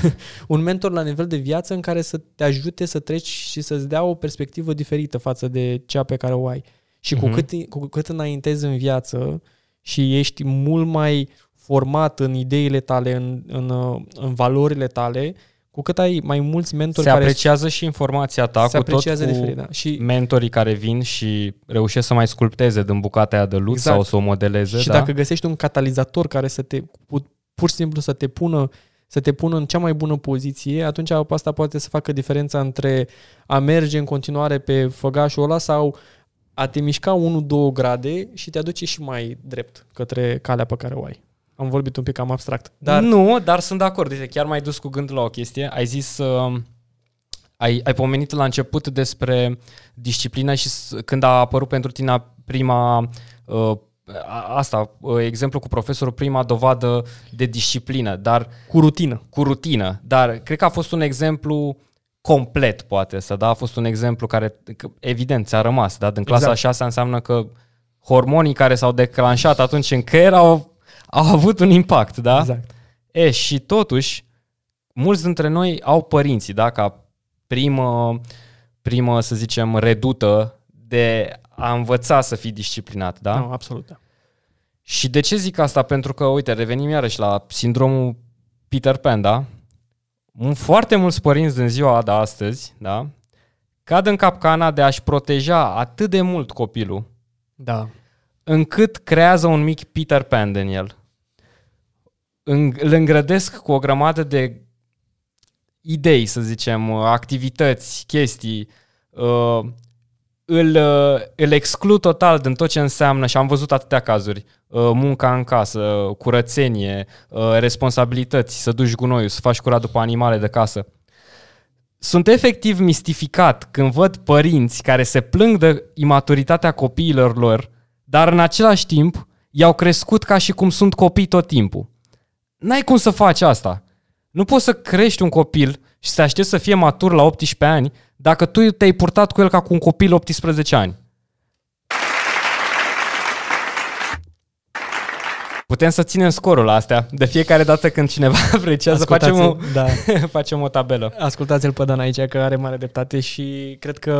un mentor la nivel de viață în care să te ajute să treci și să-ți dea o perspectivă diferită față de cea pe care o ai. Și cu, Mhm. cât, cu cât înaintezi în viață și ești mult mai format în ideile tale, în, în, uh, în valorile tale, cu Cu cât ai mai mulți mentori Se care apreciază și informația ta se cu tot apreciază cu diferit, da. Și, mentorii care vin și reușesc să mai sculpteze din bucata aia de lut Exact. sau să o modeleze. și da? dacă găsești un catalizator care să te pu- pur și simplu să te pună să te pună în cea mai bună poziție, atunci asta poate să facă diferența între a merge în continuare pe făgașul ăla sau a te mișca 1-2 grade și te aduce și mai drept către calea pe care o ai. Am vorbit un pic cam abstract. Dar Nu, dar sunt de acord. Uite, chiar mai dus cu gândul la o chestie. Ai zis, uh, ai, ai pomenit la început despre disciplină și s- când a apărut pentru tine prima, uh, a- asta, uh, exemplu cu profesorul, prima dovadă de disciplină, dar cu rutină. cu rutină. Dar cred că a fost un exemplu complet, poate să, da? A fost un exemplu care, că, evident, ți-a rămas, da? Din clasa Exact. exact. 6 înseamnă că hormonii care s-au declanșat atunci în creier au, au avut un impact, da? Exact. E, și totuși, mulți dintre noi au părinții, da, ca primă, primă, să zicem, redută de a învăța să fii disciplinat, da? Nu, absolut. Da. Și de ce zic asta? Pentru că, uite, revenim iarăși la sindromul Peter Pan, da? Un- Foarte mulți părinți din ziua de astăzi, da? Cad în capcana de a-și proteja atât de mult copilul, da. încât creează un mic Peter Pan din el. În- Îl îngrădesc cu o grămadă de idei, să zicem, activități, chestii, uh, îl, uh, îl exclud total din tot ce înseamnă, și am văzut atâtea cazuri, uh, munca în casă, curățenie, uh, responsabilități, să duci gunoiul, să faci curat după animale de casă. Sunt efectiv mistificat când văd părinți care se plâng de imaturitatea copiilor lor, dar în același timp i-au crescut ca și cum sunt copii tot timpul. N-ai cum să faci asta. Nu poți să crești un copil și să te aștepți să fie matur la 18 ani dacă tu te-ai purtat cu el ca cu un copil 18 ani. Putem să ținem scorul la astea. De fiecare dată când cineva apreciază, facem o, Ascultați-l, da. facem o tabelă. Ascultați-l pe Dan aici, că are mare dreptate și cred că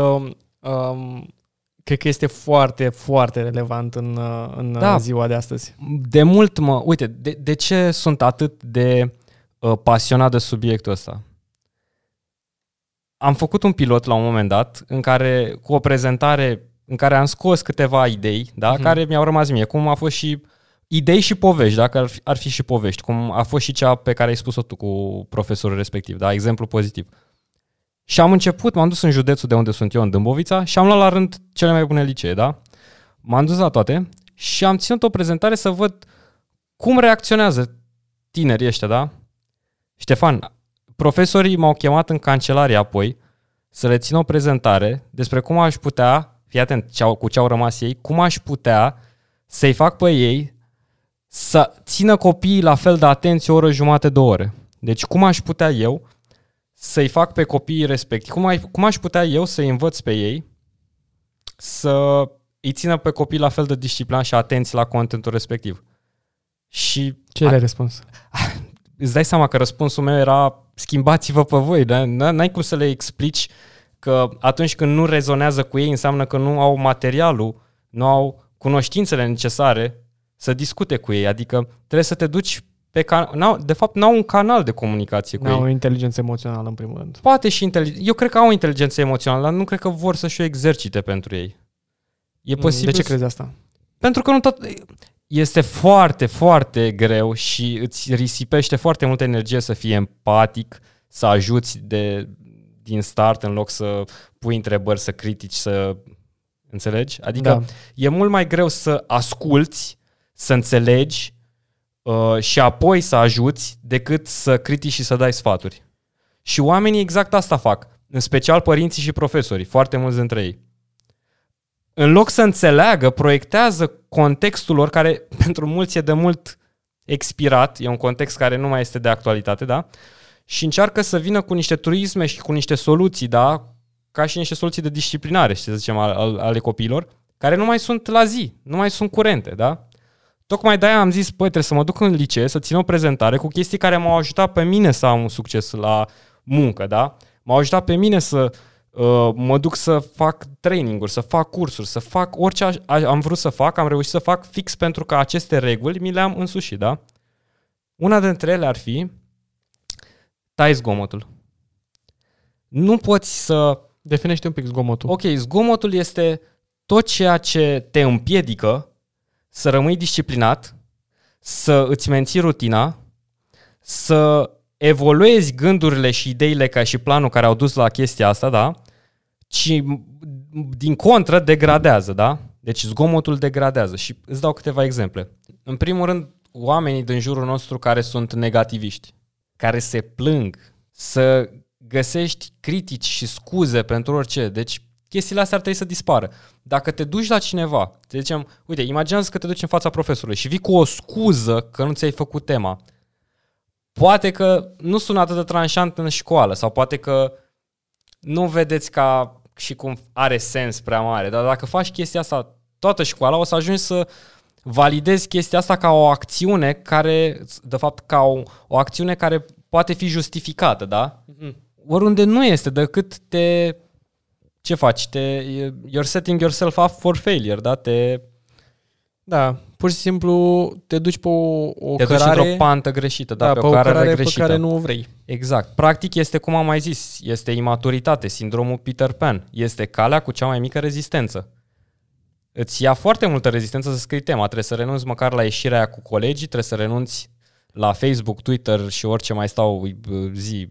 um, cred că este foarte, foarte relevant în, uh, în Da. da. ziua de astăzi. De mult mă... Uite, de, de ce sunt atât de uh, pasionat de subiectul ăsta? Am făcut un pilot la un moment dat în care, cu o prezentare în care am scos câteva idei, da, Mhm. care mi-au rămas mie, cum a fost și idei și povești, dacă ar fi, ar fi și povești, cum a fost și cea pe care ai spus-o tu cu profesorul respectiv, da, exemplu pozitiv. Și am început, m-am dus în județul de unde sunt eu, în Dâmbovița, și am luat la rând cele mai bune licee, da? M-am dus la toate și am ținut o prezentare să văd cum reacționează tinerii ăștia, da? Ștefan, profesorii m-au chemat în cancelarie apoi să le țin o prezentare despre cum aș putea, fii atent ce au, cu ce au rămas ei, cum aș putea să-i fac pe ei să țină copiii la fel de atenție o oră jumate, două ore. Deci cum aș putea eu să-i fac pe copiii respectivi, cum, ai, cum aș putea eu să-i învăț pe ei să îi țină pe copii la fel de disciplinat și atenți la contentul respectiv. Și Ce le-ai răspuns? îți dai seama că răspunsul meu era schimbați-vă pe voi, da? N- n-ai cum să le explici că atunci când nu rezonează cu ei înseamnă că nu au materialul, nu au cunoștințele necesare să discute cu ei, adică trebuie să te duci pe can- n-au, de fapt n-au un canal de comunicație cu Nu ei. au o inteligență emoțională, în primul rând. Poate și inteligență. Eu cred că au inteligență emoțională, dar nu cred că vor să-și o exercite pentru ei. E posibil De ce să- crezi asta? pentru că nu tot... Este foarte, foarte greu și îți risipește foarte multă energie să fii empatic, să ajuți de, din start în loc să pui întrebări, să critici, să... Înțelegi? Adică Da. e mult mai greu să asculți, să înțelegi uh, și apoi să ajuți decât să critici și să dai sfaturi. Și oamenii exact asta fac, în special părinții și profesorii, foarte mulți dintre ei în loc să înțeleagă, proiectează contextul lor, care pentru mulți e de mult expirat, e un context care nu mai este de actualitate, da? Și încearcă să vină cu niște turisme și cu niște soluții, da? Ca și niște soluții de disciplinare, să zicem, al- al- ale copiilor, care nu mai sunt la zi, nu mai sunt curente, da? Tocmai de-aia am zis, păi, trebuie să mă duc în licee, să țin o prezentare cu chestii care m-au ajutat pe mine să am un succes la muncă, da? M-au ajutat pe mine să uh, mă duc să fac training-uri, să fac cursuri, să fac orice aș, a- am vrut să fac, am reușit să fac fix pentru că aceste reguli mi le-am însușit, da? Una dintre ele ar fi tai zgomotul. nu poți să... Definește un pic zgomotul. Ok, zgomotul este tot ceea ce te împiedică să rămâi disciplinat, să îți menții rutina, să evoluezi gândurile și ideile ca și planul care au dus la chestia asta, da? Ci din contră degradează, da? Deci zgomotul degradează și îți dau câteva exemple. În primul rând, oamenii din jurul nostru care sunt negativiști, care se plâng, să găsești critici și scuze pentru orice. Deci chestiile astea ar trebui să dispară. Dacă te duci la cineva, te zicem, uite, imaginează că te duci în fața profesorului și vii cu o scuză că nu ți-ai făcut tema. Poate că nu sună atât de tranșant în școală sau poate că nu vedeți ca și cum are sens prea mare, dar dacă faci chestia asta toată școala, o să ajungi să validezi chestia asta ca o acțiune care, de fapt, ca o, o acțiune care poate fi justificată, da? Mm-hmm. Oriunde nu este, decât te... Ce faci? Te, you're setting yourself up for failure, da? Te... Da, pur și simplu te duci pe o, o te cărare... duci într-o pantă greșită, da, da pe, pe o cărare, cărare greșită. pe care nu o vrei. Exact. Practic este, cum am mai zis, este imaturitate, sindromul Peter Pan. Este calea cu cea mai mică rezistență. Îți ia foarte multă rezistență să scrii tema. Trebuie să renunți măcar la ieșirea aia cu colegii, trebuie să renunți la Facebook, Twitter și orice mai stau uh, zi.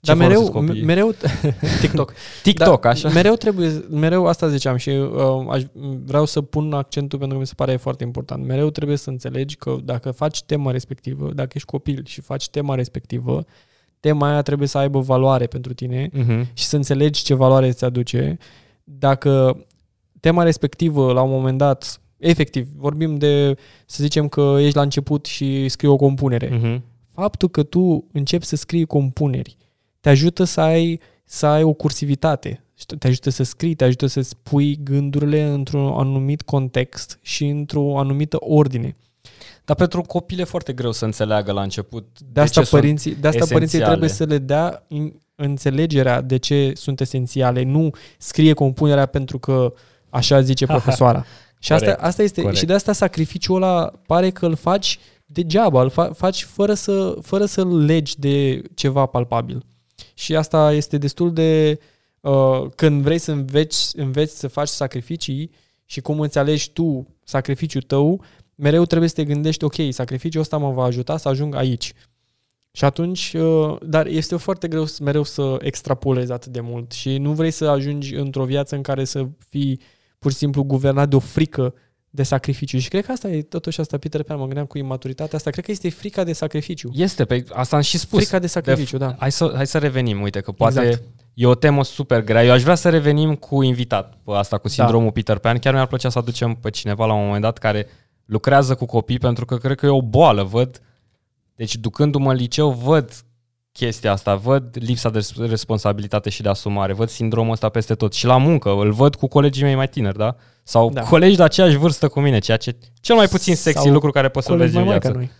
Ce Dar mereu, folosesc copiii? mereu TikTok. TikTok, Dar așa. Mereu trebuie, mereu asta ziceam și uh, aș, vreau să pun accentul pentru că mi se pare foarte important. Mereu trebuie să înțelegi că dacă faci tema respectivă, dacă ești copil și faci tema respectivă, tema aia trebuie să aibă valoare pentru tine Uh-huh. și să înțelegi ce valoare îți aduce. Dacă tema respectivă, la un moment dat, efectiv, vorbim de, să zicem că ești la început și scrii o compunere. Uh-huh. Faptul că tu începi să scrii compuneri te ajută să ai, să ai o cursivitate, te ajută să scrii, te ajută să spui gândurile într-un anumit context și într-o anumită ordine. Dar pentru copil e foarte greu să înțeleagă la început De asta, ce sunt părinții, de asta părinții esențiale. trebuie să le dea in- înțelegerea de ce sunt esențiale. Nu scrie compunerea pentru că așa zice profesoara. și asta, Corect, asta este, corect. și de asta sacrificiul ăla pare că îl faci degeaba, îl fa- faci fără să, fără să-l legi de ceva palpabil. Și asta este destul de... Uh, când vrei să înveți, înveți să faci sacrificii și cum îți alegi tu sacrificiul tău, mereu trebuie să te gândești, ok, sacrificiul ăsta mă va ajuta să ajung aici. Și atunci, uh, dar este foarte greu să- mereu să extrapolezi atât de mult și nu vrei să ajungi într-o viață în care să fii pur și simplu guvernat de o frică de sacrificiu. Și cred că asta e totuși asta, Peter Pan, mă gândeam cu imaturitatea asta, cred că este frica de sacrificiu. Este, pe asta am și spus. Frica de sacrificiu, De- da. Hai să, hai să revenim, uite că poate Exact. e o temă super grea. Eu aș vrea să revenim cu invitat pe asta, cu sindromul Peter Pan. Chiar mi-ar plăcea să aducem pe cineva la un moment dat care lucrează cu copii, pentru că cred că e o boală. Văd, deci ducându-mă în liceu, văd chestia asta, văd lipsa de res- responsabilitate și de asumare, văd sindromul ăsta peste tot. Și la muncă, îl văd cu colegii mei mai tineri, da? Sau Da. da. colegi de aceeași vârstă cu mine, ceea ce cel mai puțin sexy Sau lucru care poți să-l Colegi vezi mai în mari ca viață.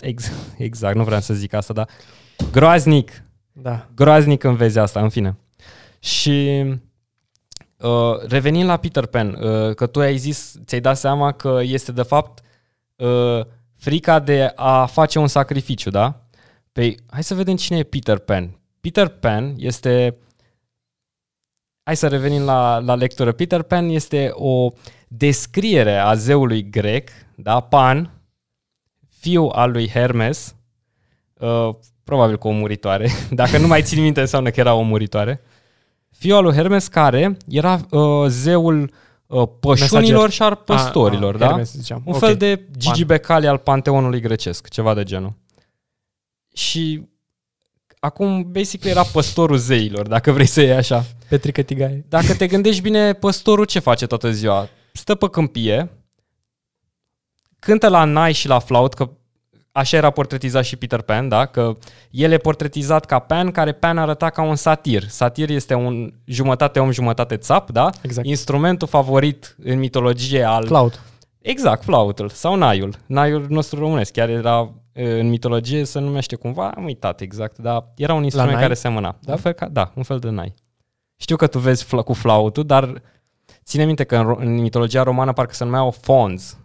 noi. Ex- Exact, nu vreau să zic asta, dar groaznic, Da. groaznic când vezi asta, în fine. Și uh, revenind la Peter Pan, uh, că tu ai zis, ți-ai dat seama că este de fapt uh, frica de a face un sacrificiu, da? Păi, hai să vedem cine e Peter Pan. Peter Pan este... Hai să revenim la, la lectură. Peter Pan este o descriere a zeului grec, da? Pan, fiu al lui Hermes, uh, probabil cu o muritoare. Dacă nu mai țin minte, înseamnă că era o muritoare. Fiul al lui Hermes care era uh, zeul uh, pășunilor Mesager. și al păstorilor, A, a, da? Hermes, ziceam. Un Ok. fel de Gigi Becali al panteonului grecesc, ceva de genul. Și acum, basically, era păstorul zeilor, dacă vrei să iei așa. Petrică Tigaie. Dacă te gândești bine, păstorul ce face toată ziua? Stă pe câmpie, cântă la nai și la flaut, că așa era portretizat și Peter Pan, da? Că el e portretizat ca Pan, care Pan arăta ca un satir. Satir este un jumătate om, jumătate țap, da? Exact. Instrumentul favorit în mitologie al... Flaut. Exact, flautul sau naiul. Naiul nostru românesc. Chiar era e, în mitologie se numește cumva, am uitat exact, dar era un instrument nai? care semăna. Da? Un fel ca, da, un fel de nai. Știu că tu vezi fla, cu flautul, dar ține minte că în, ro- în mitologia romană parcă se numeau fons.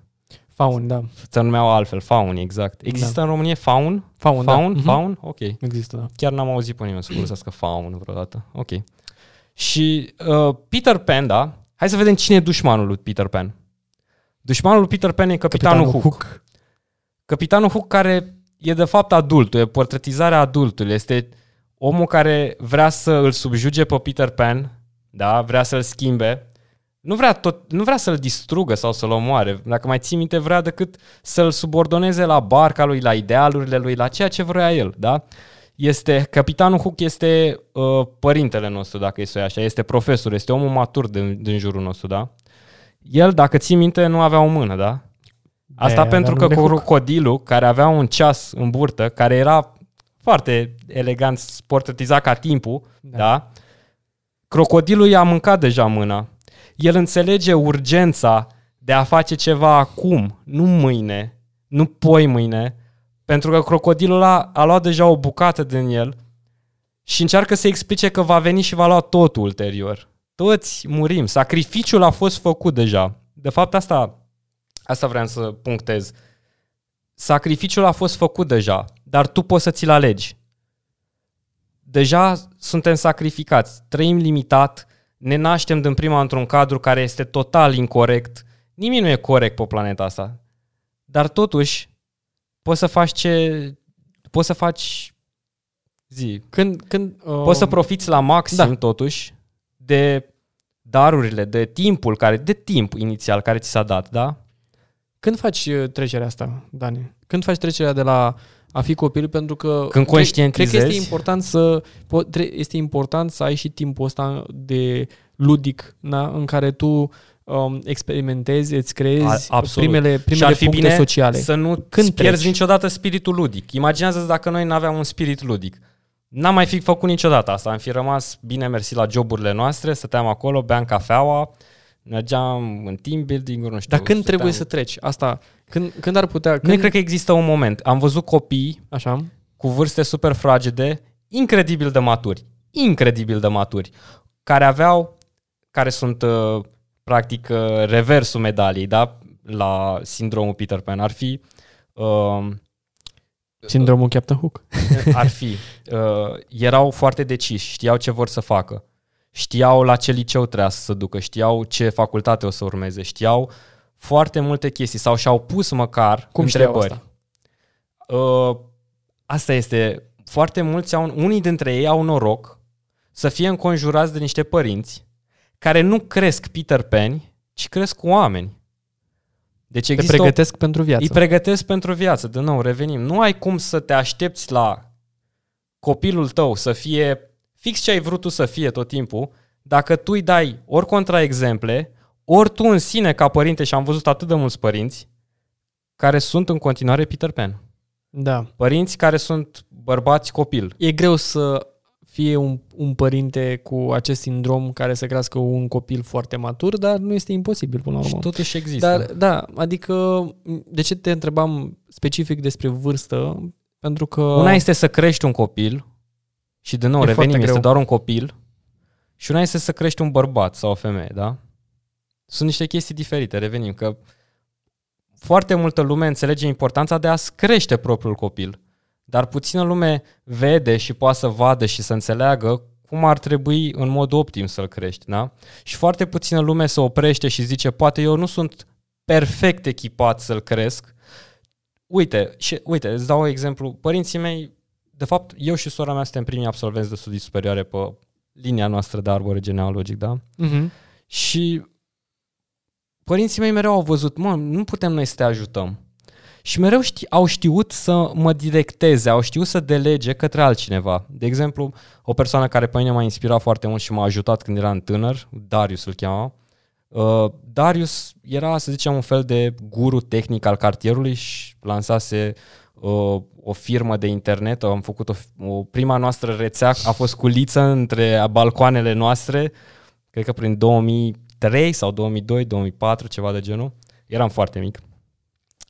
Faun, da. Se numeau altfel, fauni, exact. Există Da. în România faun? Faun, Faun? da. Mhm. Faun? Ok. Există, da. Chiar n-am auzit pe nimeni să folosească faun vreodată. Ok. Și uh, Peter Pan, da? Hai să vedem cine e dușmanul lui Peter Pan. Dușmanul lui Peter Pan e Capitanul, Hook. Hook. Capitanul Hook care e de fapt adultul, e portretizarea adultului. Este omul care vrea să îl subjuge pe Peter Pan, da? vrea să-l schimbe. Nu vrea, tot, nu vrea să-l distrugă sau să-l omoare. Dacă mai ții minte, vrea decât să-l subordoneze la barca lui, la idealurile lui, la ceea ce vrea el. Da? Este, capitanul Hook este uh, părintele nostru, dacă e să o iei așa, este profesor, este omul matur din, din jurul nostru, da? El, dacă ții minte, nu avea o mână, da? Asta De-aia pentru că avea nume Hook. crocodilul, care avea un ceas în burtă, care era foarte elegant portretizat ca timpul, da. Da. da? Crocodilul i-a mâncat deja mâna. El înțelege urgența de a face ceva acum, nu mâine, nu poi mâine, pentru că crocodilul a, a luat deja o bucată din el și încearcă să explice că va veni și va lua totul ulterior. Toți murim. Sacrificiul a fost făcut deja. De fapt, asta, asta vreau să punctez. Sacrificiul a fost făcut deja, dar tu poți să ți-l alegi. Deja suntem sacrificați, trăim limitat, ne naștem din prima într-un cadru care este total incorrect. Nimic nu e corect pe planeta asta. Dar totuși, poți să faci ce... Poți să faci... Zi. Când, când, uh, Poți să profiți la maxim, da. totuși, de darurile, de timpul care, de timp inițial care ți s-a dat, da? Când faci uh, trecerea asta, Dani? Când faci trecerea de la a fi copil pentru că Când cred, cred că conștientizezi? este important să po- tre- este important să ai și timpul ăsta de ludic, da? în care tu um, experimentezi, îți creezi A- absolut. primele, și primele ar fi puncte bine sociale. să nu Când Când pierzi treci? niciodată spiritul ludic. Imaginează dacă noi n-aveam un spirit ludic. N-am mai fi făcut niciodată asta. Am fi rămas bine mersi la joburile noastre, stăteam acolo, beam cafeaua, mergeam în team building nu știu. Dar când stăteam- trebuie să treci? Asta, când, când ar putea... Nu Când, cred că există un moment. Am văzut copii Așa? cu vârste super fragede, incredibil de maturi, incredibil de maturi, care aveau, care sunt uh, practic uh, reversul medaliei, da? La sindromul Peter Pan. Ar fi uh, Sindromul Captain Hook. ar fi, uh, erau foarte deciși, știau ce vor să facă, știau la ce liceu trebuia să se ducă, știau ce facultate o să urmeze, știau foarte multe chestii sau și-au pus măcar Cum știau întrebări. asta? Uh, asta este, foarte mulți au, unii dintre ei au noroc să fie înconjurați de niște părinți care nu cresc Peter Pan, ci cresc oameni. Deci Te există o pregătesc pentru viață. îi pregătesc pentru viață. De nou, revenim. Nu ai cum să te aștepți la copilul tău să fie fix ce ai vrut tu să fie tot timpul, dacă tu îi dai ori contraexemple, ori tu în sine ca părinte, și am văzut atât de mulți părinți, care sunt în continuare Peter Pan. Da. Părinți care sunt bărbați copil. E greu să fie un, un părinte cu acest sindrom care să crească un copil foarte matur, dar nu este imposibil până la Și urmă. totuși există. Dar, da, adică, de ce te întrebam specific despre vârstă? Pentru că... Una este să crești un copil și de nou E revenim, foarte este greu. doar un copil și una este să crești un bărbat sau o femeie, da? Sunt niște chestii diferite, revenim, că foarte multă lume înțelege importanța de a-ți crește propriul copil, dar puțină lume vede și poate să vadă și să înțeleagă cum ar trebui în mod optim să-l crești, da? Și foarte puțină lume se oprește și zice, poate eu nu sunt perfect echipat să-l cresc, Uite, și, uite, îți dau un exemplu. Părinții mei, de fapt, eu și sora mea suntem primii absolvenți de studii superioare pe linia noastră de arbore genealogic, da? Uh-huh. Și părinții mei mereu au văzut, mă, nu putem noi să te ajutăm. Și mereu ști, au știut să mă directeze, au știut să delege către altcineva. De exemplu, o persoană care pe mine m-a inspirat foarte mult și m-a ajutat când eram tânăr, Darius îl cheamă, Uh, Darius era, să zicem, un fel de guru tehnic al cartierului și lansase uh, o firmă de internet, am făcut o, o prima noastră rețea, a fost culiță între balcoanele noastre, cred că prin 2003 sau 2002, 2004, ceva de genul. Eram foarte mic.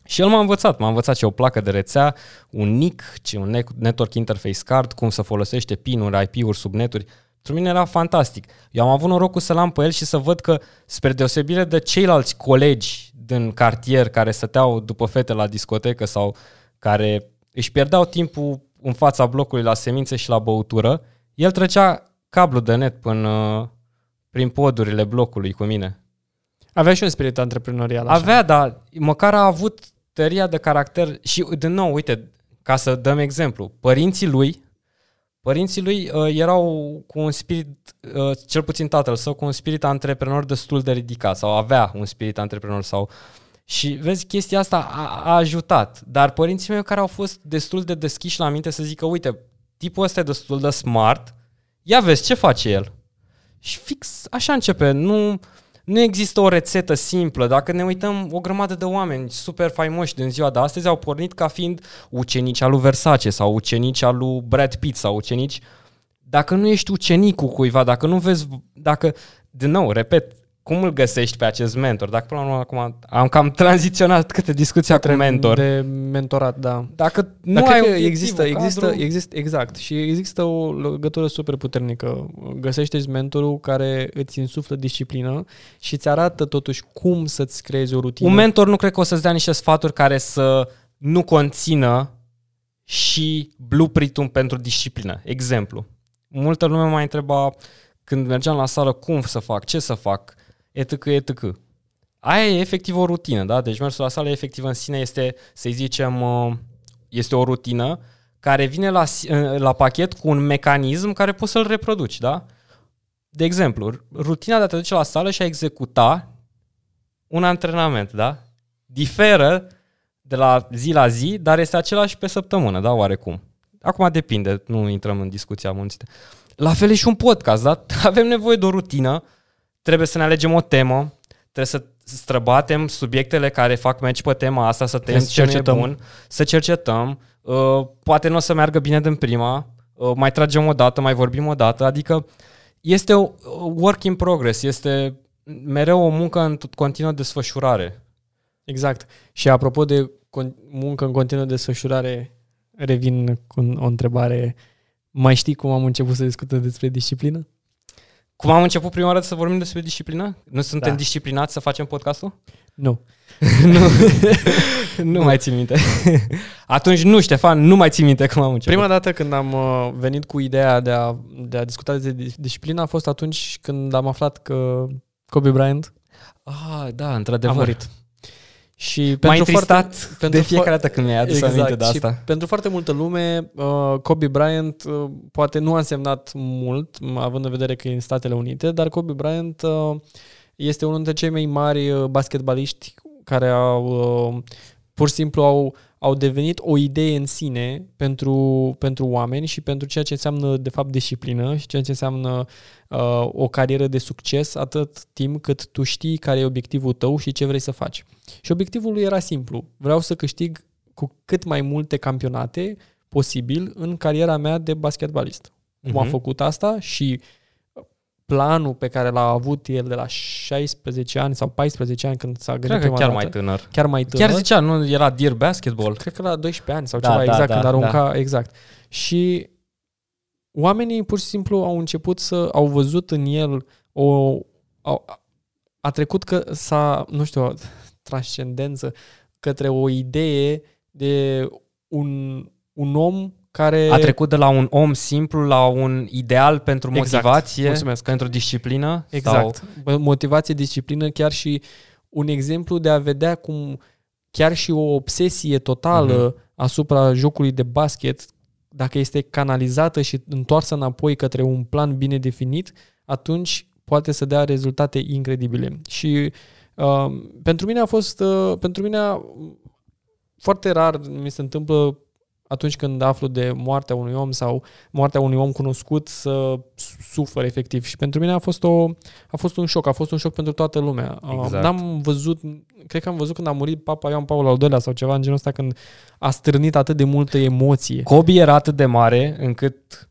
Și el m-a învățat, m-a învățat ce o placă de rețea, un NIC, ce un Network Interface Card, cum să folosește PIN-uri, IP-uri, subneturi. pentru mine era fantastic. Eu am avut norocul să-l am pe el și să văd că, spre deosebire de ceilalți colegi din cartier care stăteau după fete la discotecă sau care își pierdeau timpul în fața blocului la semințe și la băutură, el trecea cablu de net până prin podurile blocului cu mine. Avea și un spirit antreprenorial. Așa. Avea, dar măcar a avut tăria de caracter și, din nou, uite, ca să dăm exemplu, părinții lui, părinții lui uh, erau cu un spirit, uh, cel puțin tatăl său, cu un spirit antreprenor destul de ridicat sau avea un spirit antreprenor sau și vezi, chestia asta a, a ajutat. Dar părinții mei care au fost destul de deschiși la minte să zică, uite, tipul ăsta e destul de smart, ia vezi ce face el. Și fix așa începe. Nu, nu există o rețetă simplă. Dacă ne uităm, o grămadă de oameni super faimoși din ziua de astăzi au pornit ca fiind ucenici al lui Versace sau ucenici al lui Brad Pitt sau ucenici dacă nu ești ucenicul cuiva, dacă nu vezi, dacă, din nou, repet, cum îl găsești pe acest mentor? Dacă până la urmă acum am cam tranziționat câte discuția cu mentor. De mentorat, da. Dacă nu Dar ai cred că obiectiv, există, cadru- există, există, exact. Și există o legătură super puternică. Găsește mentorul care îți insuflă disciplină și îți arată totuși cum să-ți creezi o rutină. Un mentor nu cred că o să-ți dea niște sfaturi care să nu conțină și blueprint-ul pentru disciplină. Exemplu. Multă lume m-a întrebat când mergeam la sală cum să fac, ce să fac, etc., etc. Aia e efectiv o rutină, da? Deci mersul la sală efectiv în sine este, să zicem, uh, este o rutină care vine la, si- uh, la pachet cu un mecanism care poți să-l reproduci, da? De exemplu, rutina de a te duce la sală și a executa un antrenament, da? Diferă de la zi la zi, dar este același pe săptămână, da, oarecum. Acum depinde, nu intrăm în discuția amănunțite. La fel e și un podcast, da? Avem nevoie de o rutină, trebuie să ne alegem o temă, trebuie să străbatem subiectele care fac meci pe tema asta, să tăiem Să ce nu e cercetăm. bun, să cercetăm. Uh, poate nu o să meargă bine din prima, uh, mai tragem o dată, mai vorbim o dată, adică este o o work in progress, este mereu o muncă în tot- continuă desfășurare. Exact. Și apropo de con- muncă în continuă desfășurare, revin cu o întrebare. Mai știi cum am început să discutăm despre disciplină? Cum am început prima oară să vorbim despre disciplină? Nu suntem Da. disciplinați să facem podcastul? Nu. nu. nu mai țin minte. Atunci nu, Ștefan, nu mai țin minte cum am început. Prima dată când am uh, venit cu ideea de a, de a discuta de dis- disciplină a fost atunci când am aflat că Kobe Bryant Ah, da, a într-adevăr. murit. Și M-a pentru întristat foarte, de pentru fiecare dată când mi-ai adus exact, aminte de și asta. pentru foarte multă lume, uh, Kobe Bryant uh, poate nu a însemnat mult, m- având în vedere că e în Statele Unite, dar Kobe Bryant uh, este unul dintre cei mai mari uh, basketbaliști care au uh, pur și simplu au, au devenit o idee în sine pentru, pentru oameni și pentru ceea ce înseamnă de fapt disciplină și ceea ce înseamnă uh, o carieră de succes atât timp cât tu știi care e obiectivul tău și ce vrei să faci. Și obiectivul lui era simplu. Vreau să câștig cu cât mai multe campionate posibil în cariera mea de basketbalist. Cum a Mhm. făcut asta și planul pe care l-a avut el de la 16 ani sau 14 ani când s-a gândit Cred că prima chiar dată, mai tânăr. chiar mai tânăr. Chiar zicea, nu era Dear Basketball? Cred că la 12 ani sau Da, ceva, da, exact, da, când da. arunca, exact. Și oamenii pur și simplu au început să, au văzut în el o, au, a trecut că s-a, nu știu, o transcendență către o idee de un, un om care... A trecut de la un om simplu la un ideal pentru Exact. motivație, Mulțumesc. pentru disciplină? Exact. Sau... Motivație, disciplină, chiar și un exemplu de a vedea cum chiar și o obsesie totală Mhm. asupra jocului de basket, dacă este canalizată și întoarsă înapoi către un plan bine definit, atunci poate să dea rezultate incredibile. Și uh, pentru mine a fost, uh, pentru mine a, foarte rar mi se întâmplă atunci când aflu de moartea unui om sau moartea unui om cunoscut să sufăr efectiv. Și pentru mine a fost, o, a fost un șoc, a fost un șoc pentru toată lumea. Uh, Exact. N-am văzut, cred că am văzut când a murit Papa Ioan Paul al II-lea sau ceva în genul ăsta, când a stârnit atât de multă emoție. Kobe era atât de mare încât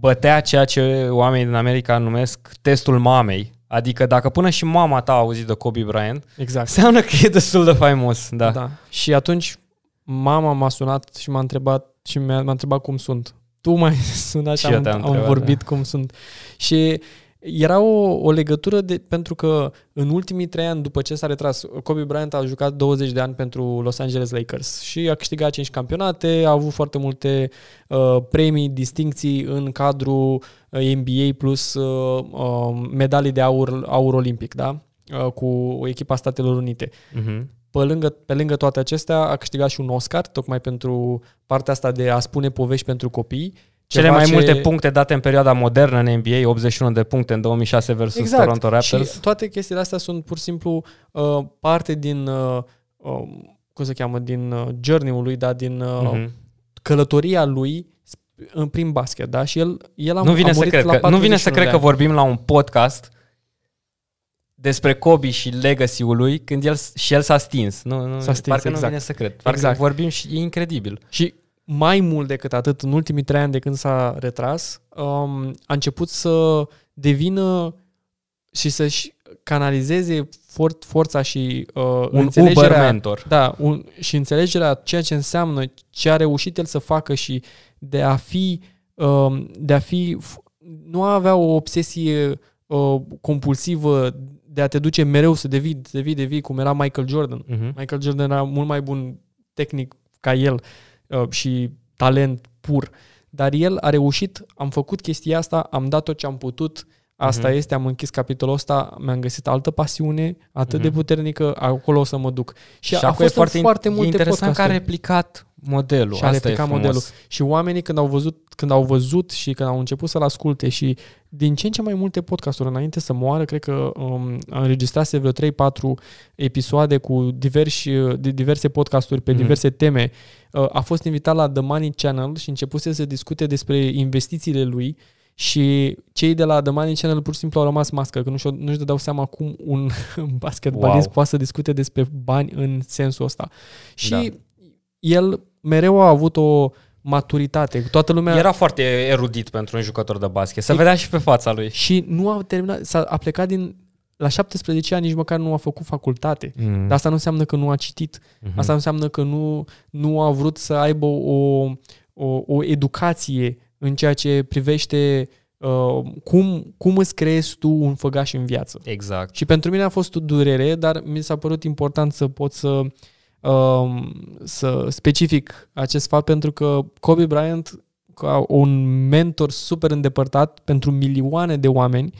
bătea ceea ce oamenii din America numesc testul mamei. Adică dacă până și mama ta a auzit de Kobe Bryant, Exact. înseamnă că e destul de faimos. Da. da. Și atunci mama m-a sunat și m-a întrebat și mi-a, m-a întrebat cum sunt. tu mai sunat și Și eu am, te-am am întrebat, vorbit cum sunt. Și era o, o legătură de, pentru că în ultimii trei ani după ce s-a retras, Kobe Bryant a jucat 20 de ani pentru Los Angeles Lakers și a câștigat 5 campionate, a avut foarte multe uh, premii, distincții în cadrul uh, NBA plus uh, uh, medalii de aur, aur olimpic, da? Uh, cu echipa Statelor Unite. Mhm. Pe lângă, pe lângă toate acestea, a câștigat și un Oscar, tocmai pentru partea asta de a spune povești pentru copii. Cele Ceva mai ce- multe puncte date în perioada modernă în NBA, 81 de puncte în 2006 versus Exact. Toronto Raptors. Și toate chestiile astea sunt pur și simplu uh, parte din, uh, uh, cum se cheamă, din uh, journey-ul lui, da, din uh, Mhm. călătoria lui sp- în prin basket, da? Și el, el a, nu vine a să murit cred la că, nu vine 41 să cred de că ani. vorbim la un podcast despre Kobe și legacy-ul lui când el și el s-a stins. Nu, nu, S-a stins, parcă nu exact. vine să cred. Parcă Exact. vorbim și e incredibil. Și mai mult decât atât, în ultimii trei ani de când s-a retras, um, a început să devină și să-și canalizeze for- forța și uh, Un înțelegerea, Uber mentor. Da, un, și înțelegerea ceea ce înseamnă, ce a reușit el să facă și de a fi, um, de a fi, f- nu a avea o obsesie uh, compulsivă de a te duce mereu să devii, devii, devii, cum era Michael Jordan. Mhm. Michael Jordan era mult mai bun tehnic ca el uh, și talent pur. Dar el a reușit, am făcut chestia asta, am dat tot ce am putut, asta Mhm. este, am închis capitolul ăsta, mi-am găsit altă pasiune atât de Mhm. puternică, acolo o să mă duc. Și, Și a acum e fost foarte, foarte, foarte e multe interesant că a podcasturi. replicat modelul. Și a Asta replicat e frumos. modelul. Și oamenii când au văzut, când au văzut și când au început să-l asculte și din ce în ce mai multe podcasturi înainte să moară, cred că um, înregistrase vreo 3-4 episoade cu diversi, de diverse podcasturi pe Mhm. diverse teme. Uh, a fost invitat la The Money Channel și începuse să discute despre investițiile lui și cei de la The Money Channel pur și simplu au rămas mască, că nu-și, nu-și dădeau seama cum un basketbalist Wow. poate să discute despre bani în sensul ăsta. Și Da. el mereu a avut o maturitate. Toată lumea... Era foarte erudit pentru un jucător de basket. Se vedea și pe fața lui. Și nu a terminat, s-a a plecat din... La 17 ani nici măcar nu a făcut facultate. Mm. Dar asta nu înseamnă că nu a citit. Mhm. Asta înseamnă că nu, nu a vrut să aibă o, o, o educație în ceea ce privește uh, cum, cum îți creezi tu un făgaș în viață. Exact. Și pentru mine a fost o durere, dar mi s-a părut important să pot să, um, să specific acest fapt pentru că Kobe Bryant, ca un mentor super îndepărtat pentru milioane de oameni,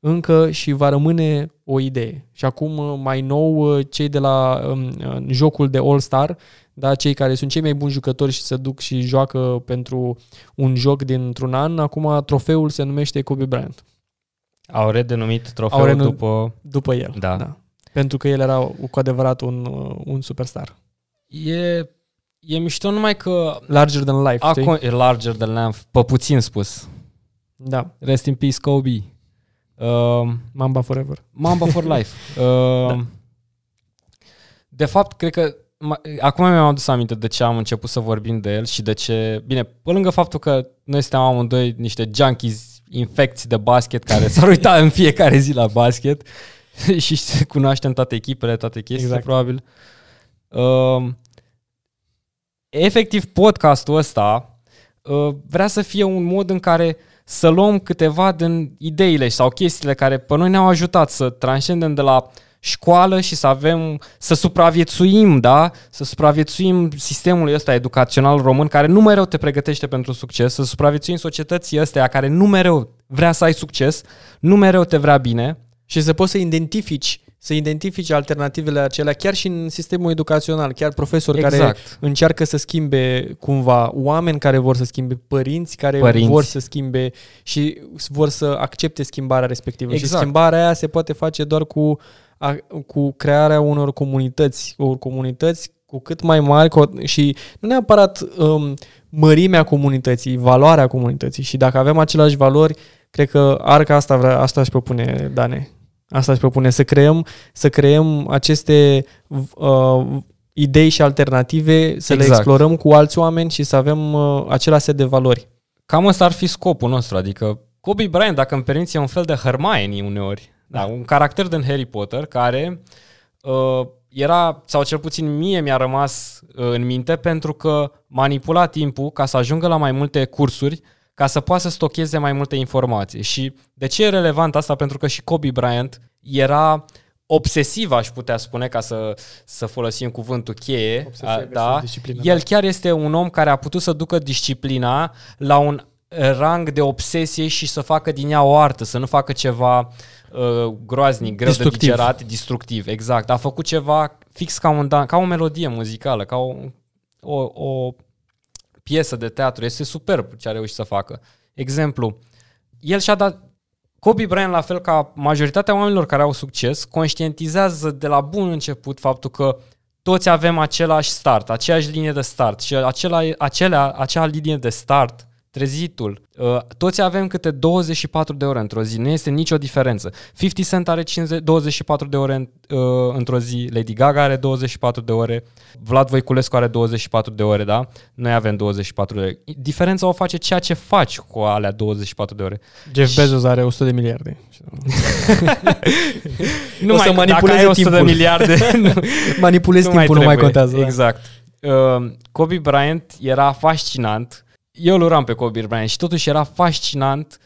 încă și va rămâne o idee. Și acum, uh, mai nou, uh, cei de la um, uh, jocul de All-Star, da, cei care sunt cei mai buni jucători și se duc și joacă pentru un joc dintr-un an, acum trofeul se numește Kobe Bryant, Au redenumit trofeul Au renu- după... după el. Da. da. Pentru că el era cu adevărat un, uh, un superstar. E, e mișto numai că Larger than life, știi? acum e larger than life, pe puțin spus. Da, Rest in peace, Kobe. Uh, Mamba forever. Mamba for life. Uh, Da. De fapt, cred că ma- acum mi-am adus aminte de ce am început să vorbim de el și de ce... Bine, pe lângă faptul că noi suntem amândoi niște junkies infecți de basket care s-ar uita în fiecare zi la basket și se cunoaștem toate echipele, toate chestiile, Exact. probabil. Uh, efectiv, podcastul ăsta uh, vrea să fie un mod în care să luăm câteva din ideile sau chestiile care pe noi ne-au ajutat să transcendem de la școală și să avem, să supraviețuim, da? Să supraviețuim sistemului ăsta educațional român care nu mereu te pregătește pentru succes, să supraviețuim societății astea care nu mereu vrea să ai succes, nu mereu te vrea bine. Și să poți să identifici să identifici alternativele acelea chiar și în sistemul educațional, chiar profesori care Exact. încearcă să schimbe cumva oameni care vor să schimbe, părinți care Părinți. vor să schimbe și vor să accepte schimbarea respectivă. Și Exact. schimbarea aia se poate face doar cu, a, cu crearea unor comunități, unor comunități cu cât mai mari cu, și nu neapărat um, mărimea comunității, valoarea comunității. Și dacă avem aceleași valori, cred că arca asta, vrea, asta își propune Dane. Asta își propune să creăm, să creăm aceste uh, idei și alternative, să le Exact. explorăm cu alți oameni și să avem uh, același set de valori. Cam ăsta ar fi scopul nostru, adică Kobe Bryant, dacă îmi permiți, e un fel de Hermione uneori. Da, un caracter din Harry Potter care uh, era, sau cel puțin mie mi-a rămas uh, în minte pentru că manipula timpul ca să ajungă la mai multe cursuri, ca să poată să stocheze mai multe informații. Și de ce e relevant asta? Pentru că și Kobe Bryant era obsesiv, aș putea spune, ca să, să folosim cuvântul cheie. Obsesiv, A, da. disciplină, El da. chiar este un om care a putut să ducă disciplina la un rang de obsesie și să facă din ea o artă, să nu facă ceva uh, groaznic, greu Destructiv. de digerat, destructiv. Exact. A făcut ceva fix ca, un dan- ca o melodie muzicală, ca o, o, o piesă de teatru. Este superb ce a reușit să facă. Exemplu, el și-a dat Kobe Bryant, la fel ca majoritatea oamenilor care au succes, conștientizează de la bun început faptul că toți avem același start, aceeași linie de start și acela, acelea, acea linie de start, trezitul, uh, toți avem câte 24 de ore într-o zi, nu este nicio diferență. 50 Cent are 50, 24 de ore în, uh, într-o zi, Lady Gaga are 24 de ore, Vlad Voiculescu are 24 de ore, da? Noi avem 24 de ore. Diferența o face ceea ce faci cu alea 24 de ore. Jeff Bezos are 100 de miliarde. Nu O să mai, manipuleze dacă ai 100 de timpul. miliarde, nu, Manipulezi timpul, nu mai trebuie. contează. da. Exact. Uh, Kobe Bryant era fascinant. Eu îl uram pe Kobe Bryant și totuși era fascinant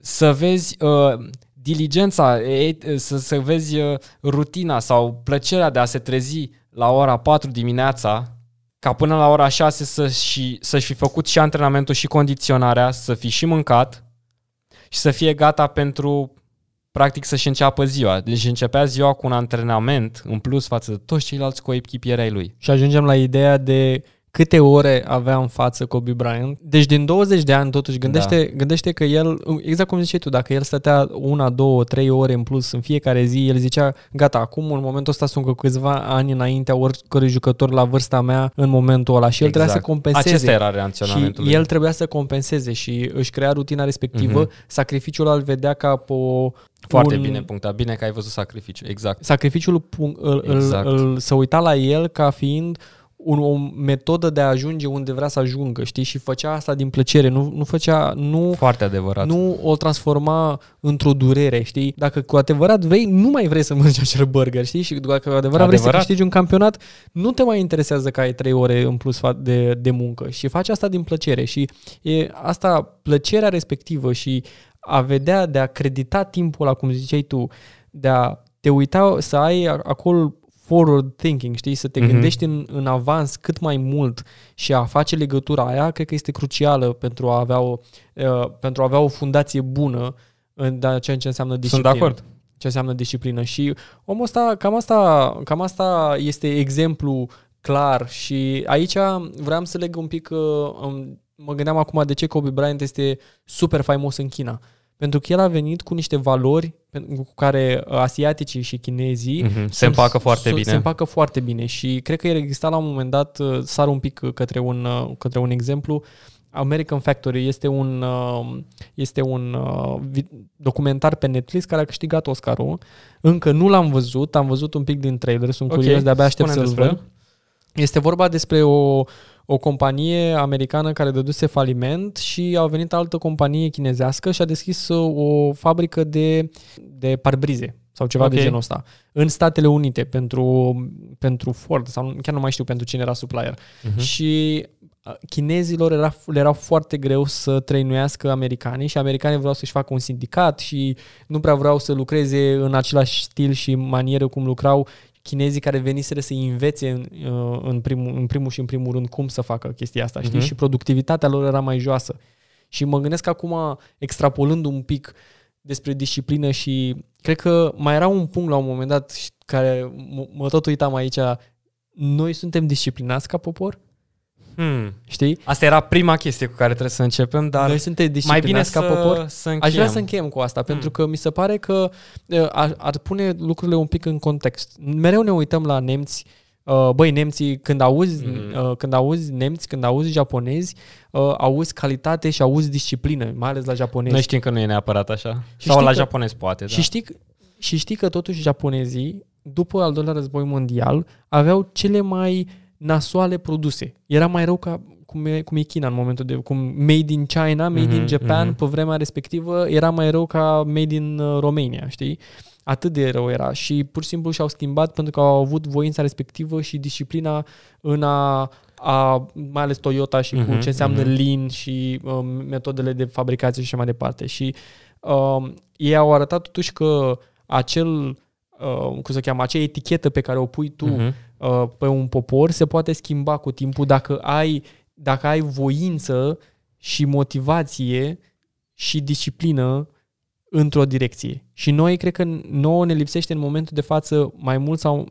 să vezi uh, diligența, e, să, să vezi uh, rutina sau plăcerea de a se trezi la ora 4 dimineața ca până la ora 6 să și, să-și fi făcut și antrenamentul și condiționarea, să fi și mâncat și să fie gata pentru practic să-și înceapă ziua. Deci începea ziua cu un antrenament în plus față de toți ceilalți coechipieri ai lui. Și ajungem la ideea de câte ore avea în față Kobe Bryant. Deci din 20 de ani totuși gândește, da. gândește că el, exact cum ziceai tu, dacă el stătea una, două, trei ore în plus în fiecare zi, el zicea, gata, acum în momentul ăsta sunt cu câțiva ani înaintea oricărui jucător la vârsta mea în momentul ăla și el trebuia să compenseze. Acesta era și reacționamentul lui. el trebuia să compenseze și își crea rutina respectivă, Mhm. sacrificiul îl vedea ca pe o, Foarte un- bine punctat. Bine că ai văzut sacrificiu. Exact. sacrificiul pun- îl, Exact. exact. îl, îl, să uita la el ca fiind un, o metodă de a ajunge unde vrea să ajungă, știi? Și făcea asta din plăcere, nu, nu făcea, nu, Foarte adevărat. nu o transforma într-o durere, știi? Dacă cu adevărat vrei, nu mai vrei să mănânci acel burger, știi? Și dacă cu adevărat, vrei să Adevărat. câștigi un campionat, nu te mai interesează că ai trei ore în plus fa- de, de muncă și faci asta din plăcere și e asta, plăcerea respectivă și a vedea, de a credita timpul ăla, cum ziceai tu, de a te uita, să ai a- acolo forward thinking, știi, să te Mhm. mm-hmm. gândești în, în avans cât mai mult și a face legătura aia, cred că este crucială pentru a avea o, uh, pentru a avea o fundație bună în da, ceea ce înseamnă Sunt disciplină. de acord. Ce înseamnă disciplină. Și omul ăsta, cam asta, cam asta este exemplu clar și aici vreau să leg un pic, uh, um, mă gândeam acum de ce Kobe Bryant este super faimos în China. Pentru că el a venit cu niște valori pe- cu care uh, asiaticii și chinezii Mhm. Se sunt- împacă foarte sunt- bine. Se împacă foarte bine și cred că el exista la un moment dat, uh, sar un pic către un, uh, către un exemplu, American Factory este un, uh, este un uh, vi- documentar pe Netflix care a câștigat Oscarul. Încă nu l-am văzut, am văzut un pic din trailer, sunt Ok, curios, de-abia aștept spune să-l despre văd. Este vorba despre o, o companie americană care dăduse faliment și a venit altă companie chinezească și a deschis uh, o fabrică de, de parbrize sau ceva Ok. de genul ăsta în Statele Unite pentru, pentru Ford sau chiar nu mai știu pentru cine era supplier. Mhm. Și uh, chinezilor era, le era foarte greu să trăinuiască americanii și americanii vreau să-și facă un sindicat și nu prea vreau să lucreze în același stil și manieră cum lucrau chinezii care veniseră să învețe în, uh, în, primul, în primul și în primul rând cum să facă chestia asta, știi? Mhm. Și productivitatea lor era mai joasă. Și mă gândesc acum, extrapolând un pic despre disciplină și cred că mai era un punct la un moment dat și- care m- mă tot uitam aici, noi suntem disciplinați ca popor, Hmm. știi? Asta era prima chestie cu care trebuie să începem, dar noi suntem mai disciplinați bine ca să, popor. să Aș încheiem. vrea să încheiem cu asta, pentru că mi se pare că uh, ar, ar pune lucrurile un pic în context. Mereu ne uităm la nemți, uh, băi, nemții, când auzi, Mhm. uh, când auzi nemți, când auzi japonezi, uh, auzi calitate și auzi disciplină, mai ales la japonezi. Noi știm că nu e neapărat așa. Și Sau știi la că- japonez poate, da. Și știi, și știi că totuși japonezii, după al doilea război mondial, aveau cele mai nasoale produse. Era mai rău ca cum e, cum e China în momentul de... Cum made in China, made Mhm, in Japan, mhm. pe vremea respectivă, era mai rău ca made in uh, Romania, știi? Atât de rău era și pur și simplu și-au schimbat pentru că au avut voința respectivă și disciplina în a, a mai ales Toyota și cu Mhm, ce înseamnă mhm. lean și um, metodele de fabricație și așa mai departe. Și um, ei au arătat totuși că acel, uh, cum să cheamă, acea etichetă pe care o pui tu Mhm. Uh, pe un popor se poate schimba cu timpul dacă ai, dacă ai voință și motivație și disciplină într-o direcție. Și noi, cred că nouă ne lipsește în momentul de față mai mult sau...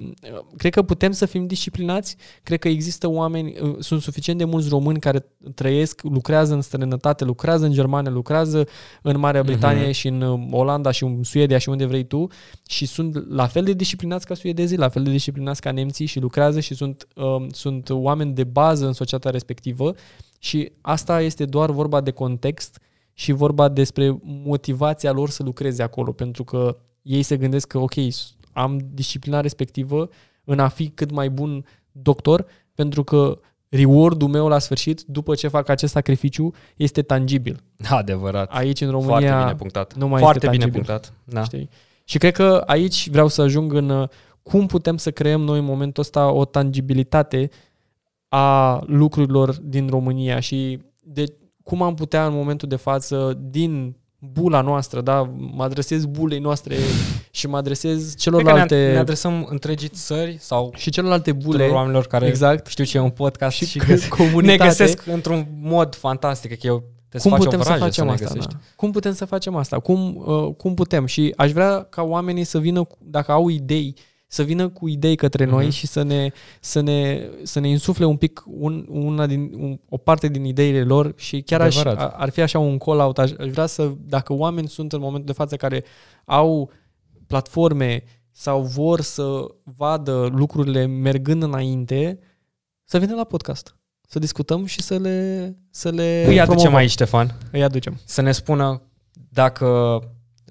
Cred că putem să fim disciplinați, cred că există oameni, uh, sunt suficient de mulți români care trăiesc, lucrează în străinătate, lucrează în Germania, lucrează în Marea Britanie Mhm. și în uh, Olanda și în Suedia și unde vrei tu și sunt la fel de disciplinați ca suedezii, la fel de disciplinați ca nemții și lucrează și sunt, um, sunt oameni de bază în societatea respectivă și asta este doar vorba de context și vorba despre motivația lor să lucreze acolo, pentru că ei se gândesc că, ok, am disciplina respectivă în a fi cât mai bun doctor, pentru că reward-ul meu la sfârșit, după ce fac acest sacrificiu, este tangibil. Adevărat. Aici, în Foarte România, bine punctat. nu mai Foarte este bine tangibil. punctat. Da. Știi? Și cred că aici vreau să ajung în uh, cum putem să creăm noi în momentul ăsta o tangibilitate a lucrurilor din România și de cum am putea în momentul de față din bula noastră, da, mă adresez bulei noastre și mă adresez Cred că celorlalte ne, ne adresăm întregii țări sau și celorlalte bule tuturor oamenilor care exact știu ce e un podcast și, și, și găs- comunitate. ne găsesc într-un mod fantastic. Că eu te cum faci putem o să vrajă facem ne asta? găsești. Da? Cum putem să facem asta? Cum, uh, cum putem? Și aș vrea ca oamenii să vină, cu, dacă au idei, să vină cu idei către noi Mhm. și să ne, să ne, să ne insufle un pic un, una din, un, o parte din ideile lor și chiar aș, Adevărat. a- ar fi așa un call-out. Aș, aș vrea să, dacă oameni sunt în momentul de față care au platforme sau vor să vadă lucrurile mergând înainte, să vină la podcast. Să discutăm și să le, să le Îi aducem promovăm. aici, Ștefan, Îi aducem. să ne spună dacă